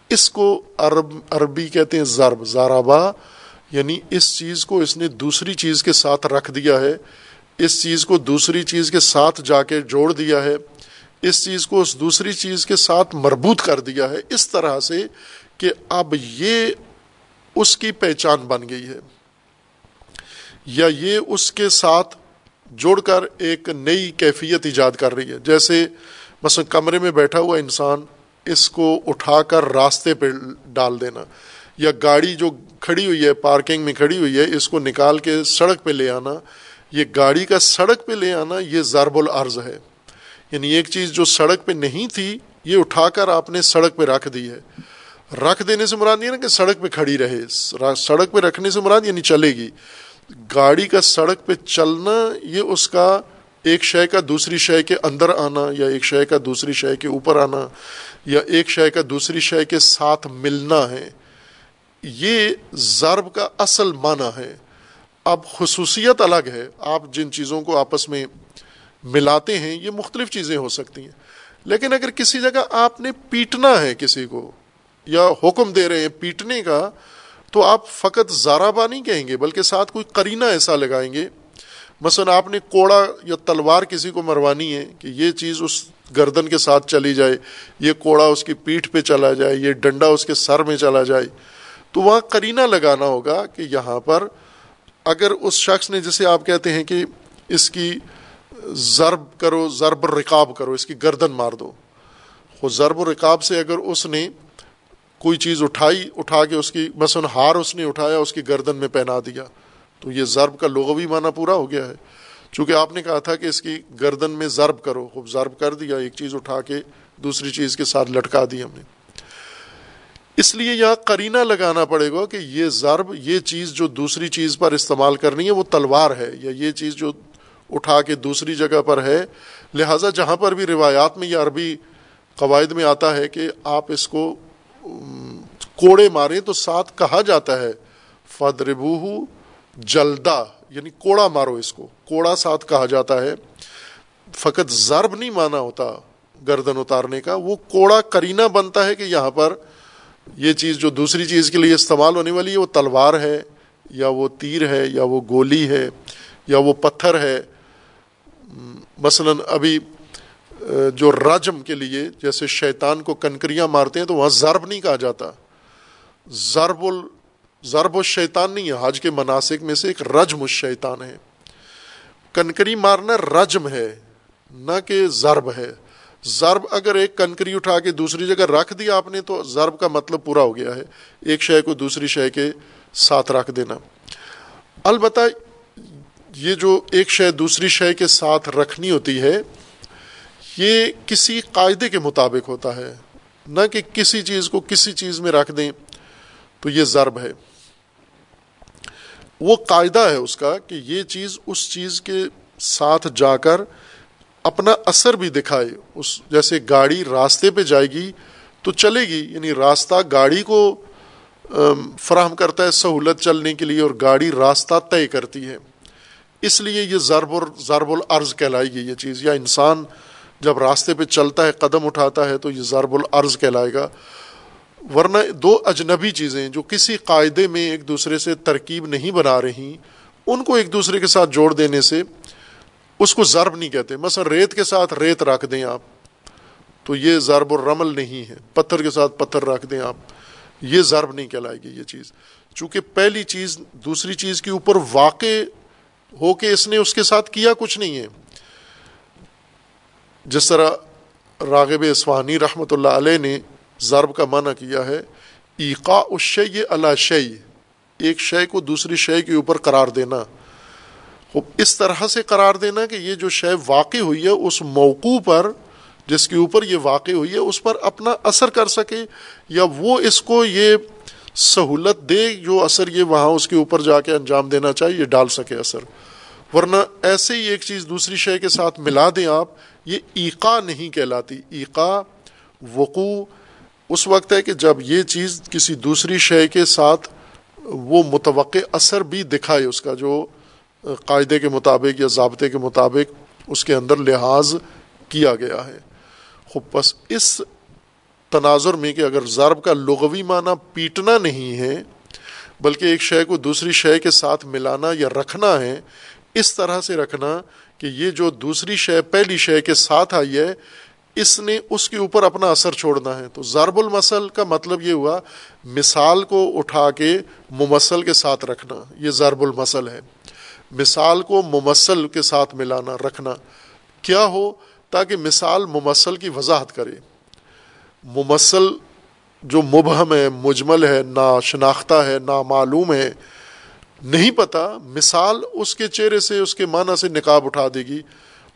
اس کو عرب، عربی کہتے ہیں ضرب زارابا یعنی اس چیز کو اس نے دوسری چیز کے ساتھ رکھ دیا ہے۔ اس چیز کو دوسری چیز کے ساتھ جا کے جوڑ دیا ہے، اس چیز کو اس دوسری چیز کے ساتھ مربوط کر دیا ہے، اس طرح سے کہ اب یہ اس کی پہچان بن گئی ہے۔ یا یہ اس کے ساتھ جوڑ کر ایک نئی کیفیت ایجاد کر رہی ہے۔ جیسے مثلا کمرے میں بیٹھا ہوا انسان اس کو اٹھا کر راستے پہ ڈال دینا، یا گاڑی جو کھڑی ہوئی ہے، پارکنگ میں کھڑی ہوئی ہے، اس کو نکال کے سڑک پہ لے آنا یہ گاڑی کا سڑک پہ لے آنا یہ ضرب العرض ہے۔ یعنی ایک چیز جو سڑک پہ نہیں تھی، یہ اٹھا کر آپ نے سڑک پہ رکھ دی ہے۔ رکھ دینے سے مراد یہ نا کہ سڑک پہ کھڑی رہے۔ سڑک پہ رکھنے سے مراد یعنی چلے گی۔ گاڑی کا سڑک پہ چلنا، یہ اس کا ایک شے کا دوسری شے کے اندر آنا یا ایک شے کا دوسری شے کے اوپر آنا یا ایک شے کا دوسری شے کے ساتھ ملنا ہے۔ یہ ضرب کا اصل معنی ہے۔ اب خصوصیت الگ ہے، آپ جن چیزوں کو آپس میں ملاتے ہیں، یہ مختلف چیزیں ہو سکتی ہیں۔ لیکن اگر کسی جگہ آپ نے پیٹنا ہے کسی کو، یا حکم دے رہے ہیں پیٹنے کا، تو آپ فقط زارابا نہیں کہیں گے، بلکہ ساتھ کوئی کرینہ ایسا لگائیں گے۔ مثلا آپ نے کوڑا یا تلوار کسی کو مروانی ہے کہ یہ چیز اس گردن کے ساتھ چلی جائے، یہ کوڑا اس کی پیٹھ پہ چلا جائے، یہ ڈنڈا اس کے سر میں چلا جائے، تو وہاں کرینہ لگانا ہوگا کہ یہاں پر اگر اس شخص نے جسے آپ کہتے ہیں کہ اس کی ضرب کرو، ضرب رکاب کرو، اس کی گردن مار دو۔ وہ ضرب و رکاب سے اگر اس نے کوئی چیز اٹھائی، اٹھا کے اس کی مثلاً ہار اس نے اٹھایا، اس کی گردن میں پہنا دیا، تو یہ ضرب کا لغوی معنی پورا ہو گیا ہے۔ چونکہ آپ نے کہا تھا کہ اس کی گردن میں ضرب کرو خوب ضرب کر دیا، ایک چیز اٹھا کے دوسری چیز کے ساتھ لٹکا دی ہم نے۔ اس لیے یہاں کرینہ لگانا پڑے گا کہ یہ ضرب، یہ چیز جو دوسری چیز پر استعمال کرنی ہے، وہ تلوار ہے یا یہ چیز جو اٹھا کے دوسری جگہ پر ہے۔ لہٰذا جہاں پر بھی روایات میں یا عربی قواعد میں آتا ہے کہ آپ اس کو، کوڑے ماریں تو ساتھ کہا جاتا ہے فدربو جلدا یعنی کوڑا مارو اس کو، کوڑا ساتھ کہا جاتا ہے۔ فقط ضرب نہیں مانا ہوتا گردن اتارنے کا، وہ کوڑا کرینہ بنتا ہے کہ یہاں پر یہ چیز جو دوسری چیز کے لیے استعمال ہونے والی ہے، وہ تلوار ہے، یا وہ تیر ہے، یا وہ گولی ہے، یا وہ پتھر ہے۔ مثلا ابھی، جو رجم کے لیے جیسے شیطان کو کنکریاں مارتے ہیں تو وہاں ضرب نہیں کہا جاتا۔ ضرب ال، ضرب الشیطان نہیں ہے، حج کے مناسب میں سے ایک رجم الشیطان ہے۔ کنکری مارنا رجم ہے، نہ کہ ضرب ہے۔ ضرب اگر ایک کنکری اٹھا کے دوسری جگہ رکھ دیا آپ نے تو ضرب کا مطلب پورا ہو گیا ہے۔ ایک شے کو دوسری شے کے ساتھ رکھ دینا۔ البتہ یہ جو ایک شے دوسری شے کے ساتھ رکھنی ہوتی ہے، یہ کسی قاعدے کے مطابق ہوتا ہے۔ نہ کہ کسی چیز کو کسی چیز میں رکھ دیں تو یہ ضرب ہے۔ وہ قاعدہ ہے اس کا کہ یہ چیز اس چیز کے ساتھ جا کر اپنا اثر بھی دکھائے۔ اس جیسے گاڑی راستے پہ جائے گی تو چلے گی یعنی راستہ گاڑی کو فراہم کرتا ہے سہولت چلنے کے لیے اور گاڑی راستہ طے کرتی ہے۔ اس لیے یہ ضرب اور ضرب العرض کہلائے گی یہ چیز۔ یا انسان جب راستے پہ چلتا ہے، قدم اٹھاتا ہے تو یہ ضرب العرض کہلائے گا۔ ورنہ دو اجنبی چیزیں جو کسی قاعدے میں ایک دوسرے سے ترکیب نہیں بنا رہی، ان کو ایک دوسرے کے ساتھ جوڑ دینے سے اس کو ضرب نہیں کہتے۔ مثلا ریت کے ساتھ ریت رکھ دیں آپ، تو یہ ضرب الرمل نہیں ہے۔ پتھر کے ساتھ پتھر رکھ دیں آپ۔ یہ ضرب نہیں کہلائے گی یہ چیز۔ چونکہ پہلی چیز دوسری چیز کے اوپر واقع ہو کے اس نے اس کے ساتھ کیا کچھ نہیں ہے۔ جس طرح راغب اسوانی رحمۃ اللہ علیہ نے ضرب کا معنی کیا ہے ایقا الشی اللہ شعی ایک شے کو دوسری شے کے اوپر قرار دینا۔ اس طرح سے قرار دینا کہ یہ جو شے واقع ہوئی ہے اس موقع پر، جس کے اوپر یہ واقع ہوئی ہے، اس پر اپنا اثر کر سکے یا وہ اس کو یہ سہولت دے جو اثر یہ وہاں اس کے اوپر جا کے انجام دینا چاہیے، یہ ڈال سکے اثر۔ ورنہ ایسے ہی ایک چیز دوسری شے کے ساتھ ملا دیں آپ، یہ ایقا نہیں کہلاتی۔ ایقا، وقوع۔ اس وقت ہے کہ جب یہ چیز کسی دوسری شے کے ساتھ وہ متوقع اثر بھی دکھائے اس کا، جو قاعدے کے مطابق یا ضابطے کے مطابق اس کے اندر لحاظ کیا گیا ہے۔ خوب بس اس تناظر میں کہ اگر ضرب کا لغوی معنی پیٹنا نہیں ہے، بلکہ ایک شے کو دوسری شے کے ساتھ ملانا یا رکھنا ہے، اس طرح سے رکھنا کہ یہ جو دوسری شے، پہلی شے کے ساتھ آئی ہے، اس نے اس کے اوپر اپنا اثر چھوڑنا ہے۔ تو ضرب المسل کا مطلب یہ ہوا، مثال کو اٹھا کے ممثل کے ساتھ رکھنا، یہ ضرب المسل ہے۔ مثال کو ممثل کے ساتھ ملانا، رکھنا۔ کیا ہو تاکہ مثال ممثل کی وضاحت کرے۔ ممثل جو مبہم ہے، مجمل ہے، نا شناختہ ہے، نا معلوم ہے، نہیں پتا، مثال اس کے چہرے سے، اس کے معنی سے نکاب اٹھا دے گی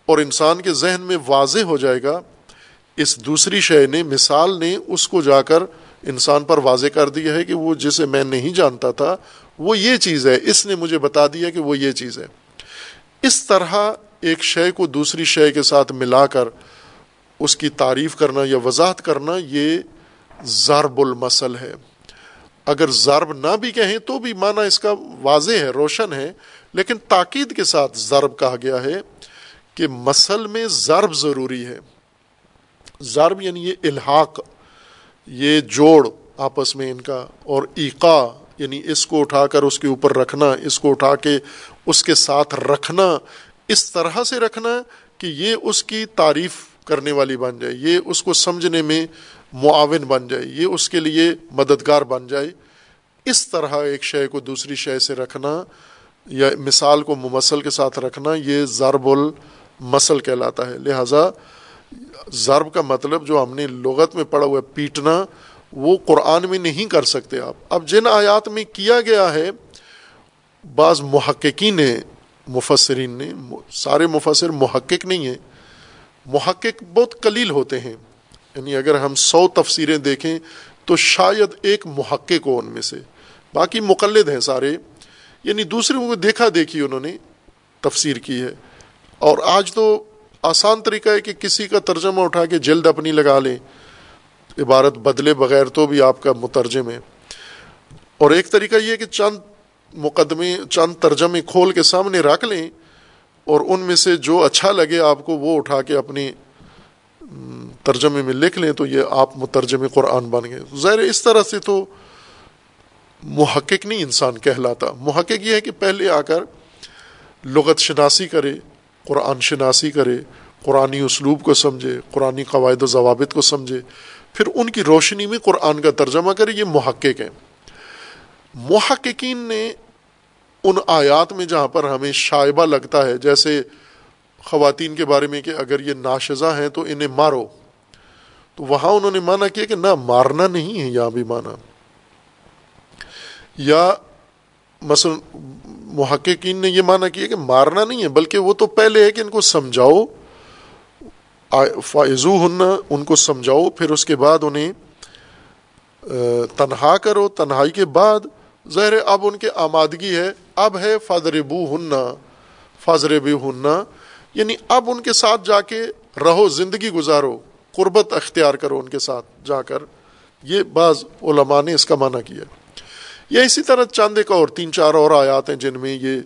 اور انسان کے ذہن میں واضح ہو جائے گا۔ اس دوسری شے نے، مثال نے اس کو جا کر انسان پر واضح کر دیا ہے کہ وہ جسے میں نہیں جانتا تھا وہ یہ چیز ہے، اس نے مجھے بتا دیا کہ وہ یہ چیز ہے۔ اس طرح ایک شے کو دوسری شے کے ساتھ ملا کر اس کی تعریف کرنا یا وضاحت کرنا یہ ضرب المسل ہے۔ اگر ضرب نہ بھی کہیں تو بھی معنی اس کا واضح ہے، روشن ہے، لیکن تاکید کے ساتھ ضرب کہا گیا ہے کہ مسل میں ضرب ضروری ہے۔ ضرب یعنی یہ الحاق، یہ جوڑ آپس میں ان کا اور ایقا یعنی اس کو اٹھا کر اس کے اوپر رکھنا، اس کو اٹھا کے اس کے ساتھ رکھنا، اس طرح سے رکھنا کہ یہ اس کی تعریف کرنے والی بن جائے، یہ اس کو سمجھنے میں معاون بن جائے، یہ اس کے لیے مددگار بن جائے۔ اس طرح ایک شے کو دوسری شے سے رکھنا یا مثال کو ممثل کے ساتھ رکھنا، یہ ضرب المسل کہلاتا ہے۔ لہذا ضرب کا مطلب جو ہم نے لغت میں پڑھا ہوا ہے، پیٹنا وہ قرآن میں نہیں کر سکتے آپ۔ اب جن آیات میں کیا گیا ہے، بعض محققین نے، مفسرین نے سارے مفسر محقق نہیں ہیں۔ محقق بہت قلیل ہوتے ہیں۔ یعنی اگر ہم سو تفسیریں دیکھیں تو شاید ایک محقق ہو ان میں سے۔ باقی مقلد ہیں سارے۔ یعنی دوسرے کو دیکھا دیکھی انہوں نے تفسیر کی ہے۔ اور آج تو آسان طریقہ ہے کہ کسی کا ترجمہ اٹھا کے جلد اپنی لگا لیں۔ عبارت بدلے بغیر تو بھی آپ کا مترجم ہے۔ اور ایک طریقہ یہ کہ چند مقدمے، چند ترجمے کھول کے سامنے رکھ لیں اور ان میں سے جو اچھا لگے آپ کو وہ اٹھا کے اپنی ترجمے میں لکھ لیں تو یہ آپ مترجم قرآن بن گئے۔ ظاہر اس طرح سے تو محقق نہیں انسان کہلاتا۔ محقق یہ ہے کہ پہلے آ کر لغت شناسی کرے، قرآن شناسی کرے قرآن اسلوب کو سمجھے قرآن قواعد و ضوابط کو سمجھے۔ پھر ان کی روشنی میں قرآن کا ترجمہ کرے یہ محقق ہیں۔ محققین نے ان آیات میں جہاں پر ہمیں شائبہ لگتا ہے، جیسے خواتین کے بارے میں کہ اگر یہ ناشزہ ہیں تو انہیں مارو۔ تو وہاں انہوں نے مانا کیا کہ نہ، مارنا نہیں ہے یہاں بھی مانا۔ یا مثلا محققین نے یہ مانا کیا کہ مارنا نہیں ہے، بلکہ وہ تو پہلے ہے کہ ان کو سمجھاؤ۔ فائزو ہننا ان کو سمجھاؤ، پھر اس کے بعد انہیں تنہا کرو، تنہائی کے بعد ظاہر اب ان کے آمادگی ہے، اب ہے فادر بو ہننا فاضر بو ہننا یعنی اب ان کے ساتھ جا کے رہو، زندگی گزارو، قربت اختیار کرو ان کے ساتھ جا کر۔ یہ بعض علماء نے اس کا معنی کیا۔ یا اسی طرح چاند ایک اور، تین چار اور آیات ہیں جن میں یہ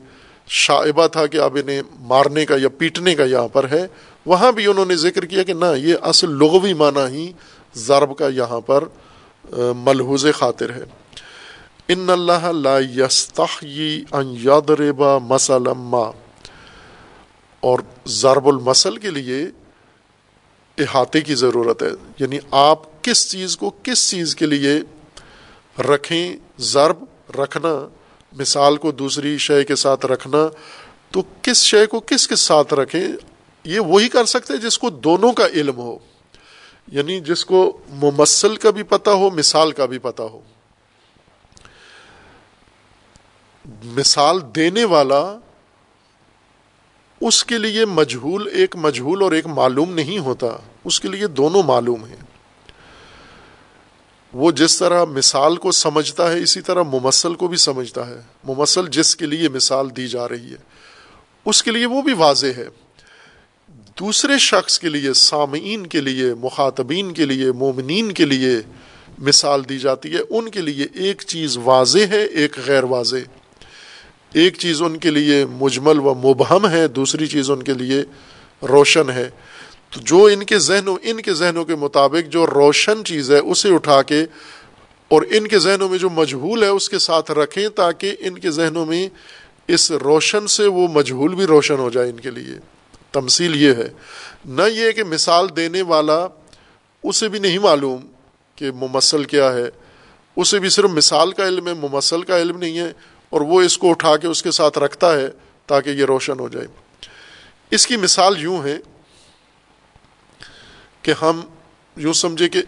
شائبہ تھا کہ اب انہیں مارنے کا یا پیٹنے کا یہاں پر ہے۔ وہاں بھی انہوں نے ذکر کیا کہ نہ، یہ اصل لغوی معنی ہی ضرب کا یہاں پر ملحوظ خاطر ہے۔ ان اللہ لا ان یادربا مسلم اور ضرب المسل کے لیے احاطے کی ضرورت ہے۔ یعنی آپ کس چیز کو کس چیز کے لیے رکھیں ضرب، رکھنا، مثال کو دوسری شے کے ساتھ رکھنا، تو کس شے کو کس کے ساتھ رکھیں یہ وہی کر سکتے جس کو دونوں کا علم ہو یعنی جس کو ممثل کا بھی پتہ ہو، مثال کا بھی پتہ ہو۔ مثال دینے والا اس کے لیے مجہول ایک مجہول اور ایک معلوم نہیں ہوتا، اس کے لیے دونوں معلوم ہیں۔ وہ جس طرح مثال کو سمجھتا ہے، اسی طرح ممثل کو بھی سمجھتا ہے۔ ممثل جس کے لیے مثال دی جا رہی ہے، اس کے لیے وہ بھی واضح ہے۔ دوسرے شخص کے لیے، سامعین کے لیے، مخاطبین کے لیے، مومنین کے لیے مثال دی جاتی ہے۔ ان کے لیے ایک چیز واضح ہے، ایک غیر واضح۔ ایک چیز ان کے لیے مجمل و مبہم ہے، دوسری چیز ان کے لیے روشن ہے۔ تو جو ان کے ذہنوں، ان کے ذہنوں کے مطابق جو روشن چیز ہے، اسے اٹھا کے اور ان کے ذہنوں میں جو مجہول ہے، اس کے ساتھ رکھیں تاکہ ان کے ذہنوں میں اس روشن سے وہ مجہول بھی روشن ہو جائے ان کے لیے۔ تمثیل یہ ہے۔ نہ یہ کہ مثال دینے والا اسے بھی نہیں معلوم کہ ممثل کیا ہے۔ اسے بھی صرف مثال کا علم ہے، ممثل کا علم نہیں ہے، اور وہ اس کو اٹھا کے اس کے ساتھ رکھتا ہے تاکہ یہ روشن ہو جائے۔ اس کی مثال یوں ہے کہ ہم یوں سمجھے کہ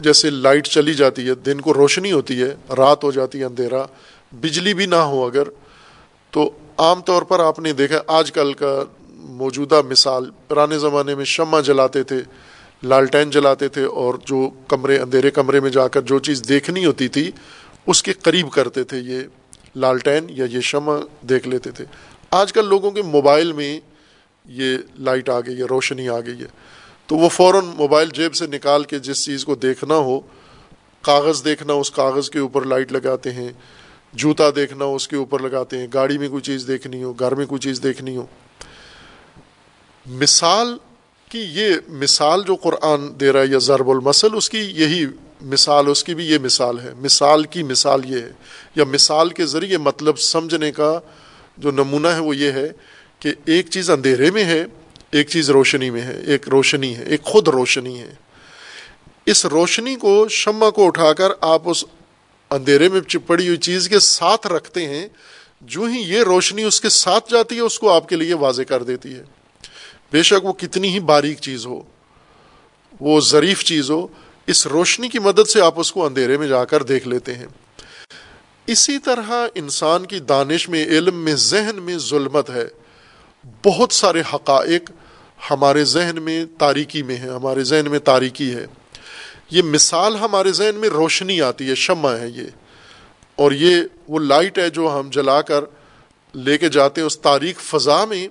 جیسے لائٹ چلی جاتی ہے، دن کو روشنی ہوتی ہے، رات ہو جاتی ہے اندھیرا، بجلی بھی نہ ہو اگر، تو عام طور پر آپ نے دیکھا آج کل کا موجودہ مثال پرانے زمانے میں شمع جلاتے تھے، لالٹین جلاتے تھے اور جو کمرے، اندھیرے کمرے میں جا کر جو چیز دیکھنی ہوتی تھی، اس کے قریب کرتے تھے، یہ لالٹین یا یہ شمع دیکھ لیتے تھے۔ آج کل لوگوں کے موبائل میں یہ لائٹ آ گئی ہے، روشنی آ گئی ہے۔ تو وہ فوراً موبائل جیب سے نکال کے جس چیز کو دیکھنا ہو، کاغذ دیکھنا، اس کاغذ کے اوپر لائٹ لگاتے ہیں، جوتا دیکھنا، اس کے اوپر لگاتے ہیں، گاڑی میں کوئی چیز دیکھنی ہو، گھر میں کوئی چیز دیکھنی ہو۔ مثال کی یہ مثال جو قرآن دے رہا ہے یا ضرب المسل اس کی یہی مثال، اس کی بھی یہ مثال ہے۔ مثال کی مثال یہ ہے۔ یا مثال کے ذریعے مطلب سمجھنے کا جو نمونہ ہے وہ یہ ہے کہ ایک چیز اندھیرے میں ہے، ایک چیز روشنی میں ہے۔ ایک روشنی ہے، ایک خود روشنی ہے۔ اس روشنی کو شمع کو اٹھا کر آپ اس اندھیرے میں چپڑی ہوئی چیز کے ساتھ رکھتے ہیں، جو ہی یہ روشنی اس کے ساتھ جاتی ہے، اس کو آپ کے لیے واضح کر دیتی ہے۔ بے شک وہ کتنی ہی باریک چیز ہو، وہ ظریف چیز ہو، اس روشنی کی مدد سے آپ اس کو اندھیرے میں جا کر دیکھ لیتے ہیں۔ اسی طرح انسان کی دانش میں، علم میں، ذہن میں ظلمت ہے۔ بہت سارے حقائق ہمارے ذہن میں تاریکی میں ہے ہمارے ذہن میں تاریکی ہے۔ یہ مثال ہمارے ذہن میں روشنی آتی ہے، شمع ہے یہ۔ اور یہ وہ لائٹ ہے جو ہم جلا کر لے کے جاتے ہیں، اس تاریخ فضا میں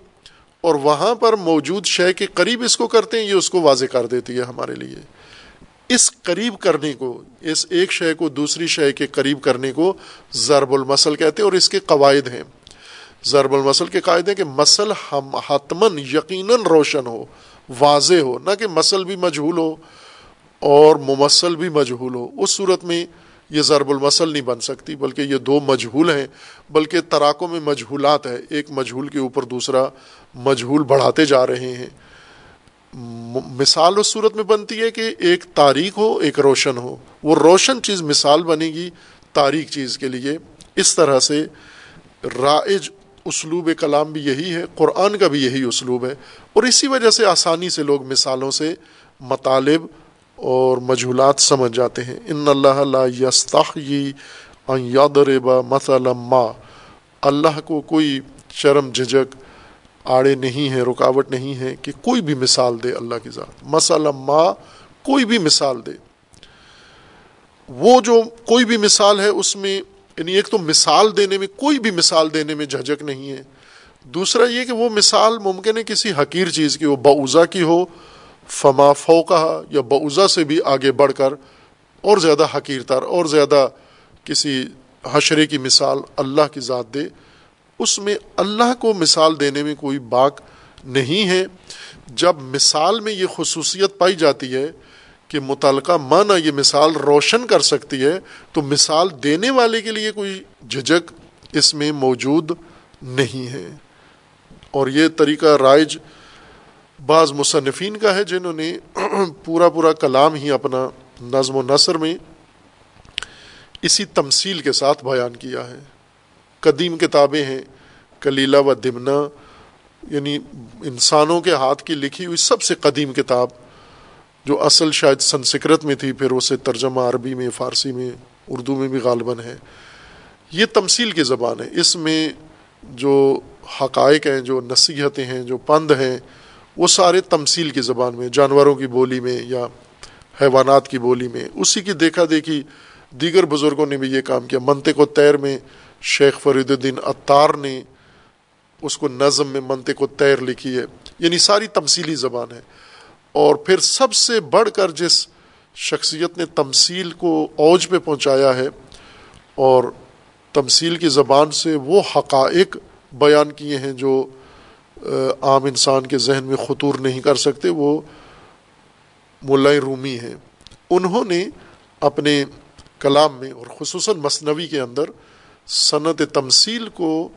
اور وہاں پر موجود شے کے قریب اس کو کرتے ہیں، یہ اس کو واضح کر دیتی ہے ہمارے لیے۔ اس قریب کرنے کو، اس ایک شے کو دوسری شے کے قریب کرنے کو ضرب المسل کہتے ہیں اور اس کے قواعد ہیں۔ ضرب المسل کے قاعد ہیں کہ مسل ہم حتمن یقیناً روشن ہو، واضح ہو، نہ کہ مسل بھی مجہول ہو اور ممثل بھی مجہول ہو۔ اس صورت میں یہ ضرب المسل نہیں بن سکتی، بلکہ یہ دو مجہول ہیں، بلکہ تراکوں میں مجہولات ہے ایک مجہول کے اوپر دوسرا مجہول بڑھاتے جا رہے ہیں۔ مثال اس صورت میں بنتی ہے کہ ایک تاریخ ہو، ایک روشن ہو۔ وہ روشن چیز مثال بنے گی تاریخ چیز کے لیے۔ اس طرح سے رائج اسلوب کلام بھی یہی ہے، قرآن کا بھی یہی اسلوب ہے۔ اور اسی وجہ سے آسانی سے لوگ مثالوں سے مطالب اور مجھولات سمجھ جاتے ہیں۔ ان اللہ لا یستحیی ان یادربا مثلا ما۔ اللہ کو کوئی شرم جھجک آڑے نہیں ہے رکاوٹ نہیں ہے کہ کوئی بھی مثال دے اللہ کی ذات۔ مثلا ما کوئی بھی مثال دے۔ وہ جو کوئی بھی مثال ہے، اس میں یعنی ایک تو مثال دینے میں، کوئی بھی مثال دینے میں جھجک نہیں ہے۔ دوسرا یہ کہ وہ مثال ممکن ہے کسی حقیر چیز کی وہ بعضا کی ہو، فما فوقہ یا بعضا سے بھی آگے بڑھ کر اور زیادہ حقیر تر، اور زیادہ کسی حشرے کی مثال اللہ کی ذات دے۔ اس میں اللہ کو مثال دینے میں کوئی باک نہیں ہے۔ جب مثال میں یہ خصوصیت پائی جاتی ہے کہ متعلقہ معنی یہ مثال روشن کر سکتی ہے، تو مثال دینے والے کے لیے کوئی جھجک اس میں موجود نہیں ہے۔ اور یہ طریقہ رائج بعض مصنفین کا ہے جنہوں نے پورا پورا کلام ہی اپنا نظم و نثر میں اسی تمثیل کے ساتھ بیان کیا ہے۔ قدیم کتابیں ہیں کلیلہ و دمنا یعنی انسانوں کے ہاتھ کی لکھی ہوئی سب سے قدیم کتاب، جو اصل شاید سنسکرت میں تھی، پھر اسے ترجمہ عربی میں، فارسی میں، اردو میں بھی غالباً ہے۔ یہ تمثیل کی زبان ہے۔ اس میں جو حقائق ہیں، جو نصیحتیں ہیں، جو پند ہیں، وہ سارے تمثیل کی زبان میں، جانوروں کی بولی میں یا حیوانات کی بولی میں۔ اسی کی دیکھا دیکھی دیگر بزرگوں نے بھی یہ کام کیا۔ منطق و تیر میں شیخ فرید الدین اتار نے اس کو نظم میں منطق و تیر لکھی ہے۔ یعنی ساری تمثیلی زبان ہے۔ اور پھر سب سے بڑھ کر جس شخصیت نے تمثیل کو اوج پہ پہنچایا ہے اور تمثیل کی زبان سے وہ حقائق بیان کیے ہیں جو عام انسان کے ذہن میں خطور نہیں کر سکتے، وہ ملا رومی ہیں۔ انہوں نے اپنے کلام میں اور خصوصاً مصنوعی کے اندر صنعت تمثیل کو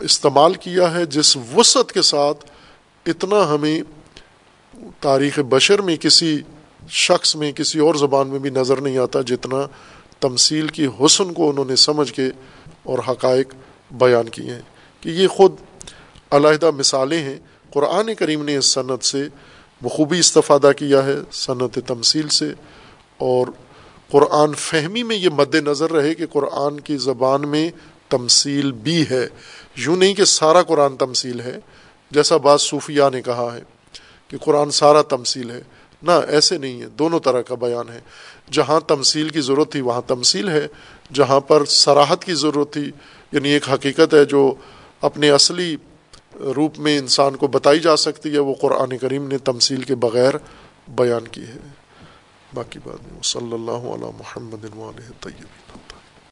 استعمال کیا ہے، جس وسعت کے ساتھ اتنا ہمیں تاریخ بشر میں کسی شخص میں، کسی اور زبان میں بھی نظر نہیں آتا، جتنا تمثیل کی حسن کو انہوں نے سمجھ کے اور حقائق بیان کیے ہیں۔ کہ یہ خود علیحدہ مثالیں ہیں۔ قرآن کریم نے اس صنعت سے بخوبی استفادہ کیا ہے، صنعت تمثیل سے۔ اور قرآن فہمی میں یہ مد نظر رہے کہ قرآن کی زبان میں تمثیل بھی ہے۔ یوں نہیں کہ سارا قرآن تمثیل ہے، جیسا بعض صوفیہ نے کہا ہے کہ قرآن سارا تمثیل ہے۔ نہ، ایسے نہیں ہے، دونوں طرح کا بیان ہے۔ جہاں تمثیل کی ضرورت تھی، وہاں تمثیل ہے۔ جہاں پر سراحت کی ضرورت تھی یعنی ایک حقیقت ہے جو اپنے اصلی روپ میں انسان کو بتائی جا سکتی ہے، وہ قرآن کریم نے تمثیل کے بغیر بیان کی ہے۔ باقی بات صلی اللہ علیہ محمد طیب